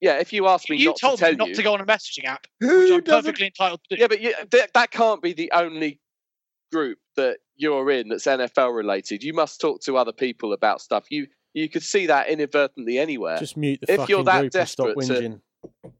yeah, if you ask me You not told to tell me not you, to go on a messaging app, which Who I'm doesn't? perfectly entitled to do. yeah, but you, th- that can't be the only group that you're in that's NFL related. You must talk to other people about stuff. You you could see that inadvertently anywhere Just mute the If fucking you're that group and stop desperate to- whinging.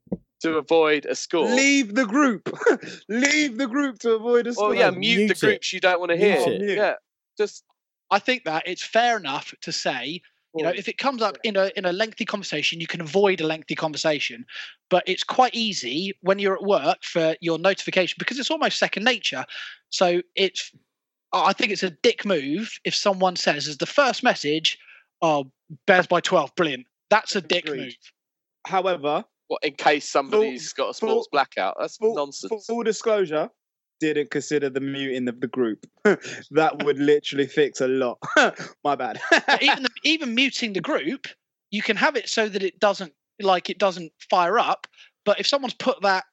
to avoid a score. Leave the group. (laughs) Leave the group to avoid a well, score. yeah, mute, mute the it. groups you don't want to Mute hear. it. Yeah, just I think that it's fair enough to say you know if it comes up in a in a lengthy conversation you can avoid a lengthy conversation but it's quite easy when you're at work for your notification because it's almost second nature so it's i think it's a dick move if someone says as the first message oh bears by 12 brilliant that's a dick Agreed. move what, However, in case somebody's got a sports full- blackout. That's full, nonsense. full disclosure, didn't consider the muting of the group. (laughs) that would literally fix a lot. (laughs) My bad. Even the, even muting the group you can have it so that it doesn't like it doesn't fire up but if someone's put that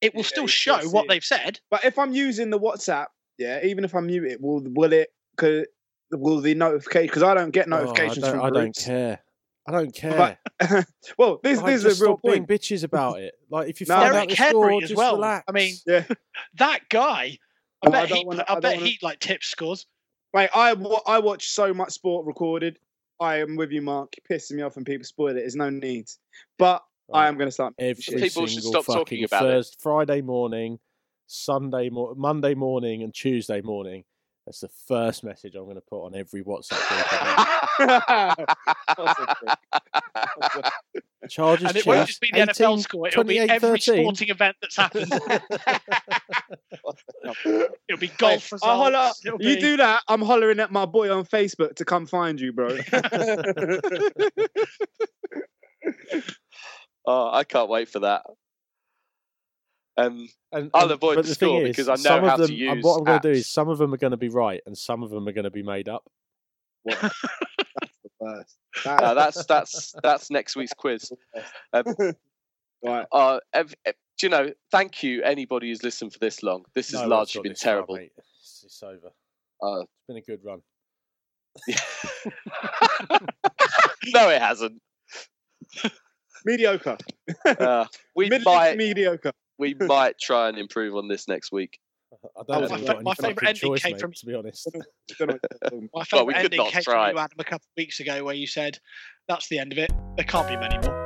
it will Yeah, still show what it. they've said but if I'm using the WhatsApp, yeah, even if I mute it, will will it? Cause, will the notification? Because I don't get Oh, I notifications don't, from I don't care. I don't care. But- (laughs) well, this Like, this is a real stop being point. bitches about it. Like if you No, find Derrick out the Henry score, as just well. relax. I mean, (laughs) Yeah. that guy. I Oh, I bet he. wanna- I, I bet wanna- he like tips scores. Mate, I I watch so much sport recorded. I am with you, Mark. You're pissing me off when people spoil it. There's no need. But I am going to start. Every shit. People should single stop talking fucking about it. Thursday, Friday morning, Sunday, mo- Monday morning, and Tuesday morning. That's the first message I'm going to put on every WhatsApp group. A prick? have. (laughs) Chargers and it won't just be the NFL score. It'll be every 13. sporting event that's happened. (laughs) It'll be golf results. I holler, It'll you be- do that, I'm hollering at my boy on Facebook to come find you, bro. (laughs) oh, I can't wait for that. Um, And, I'll avoid but the thing score is, because I know some how of to them, and use what I'm going to do is some of them are going to be right, and some of them are going to be made up. (laughs) That's the worst. That- no, that's (laughs) that's that's next week's quiz. (laughs) right. Uh, ev- ev- do you know? Thank you, anybody who's listened for this long. This has No, largely been this far, terrible. mate. It's, it's over. Uh, It's been a good run. no, it hasn't. Mediocre. Uh, we Middling might mediocre we (laughs) might try and improve on this next week. I don't know my, favourite ending choice, came mate, from to be honest. (laughs) my favourite (laughs) well, ending came try. from you, Adam, a couple of weeks ago, where you said, "That's the end of it. There can't be many more."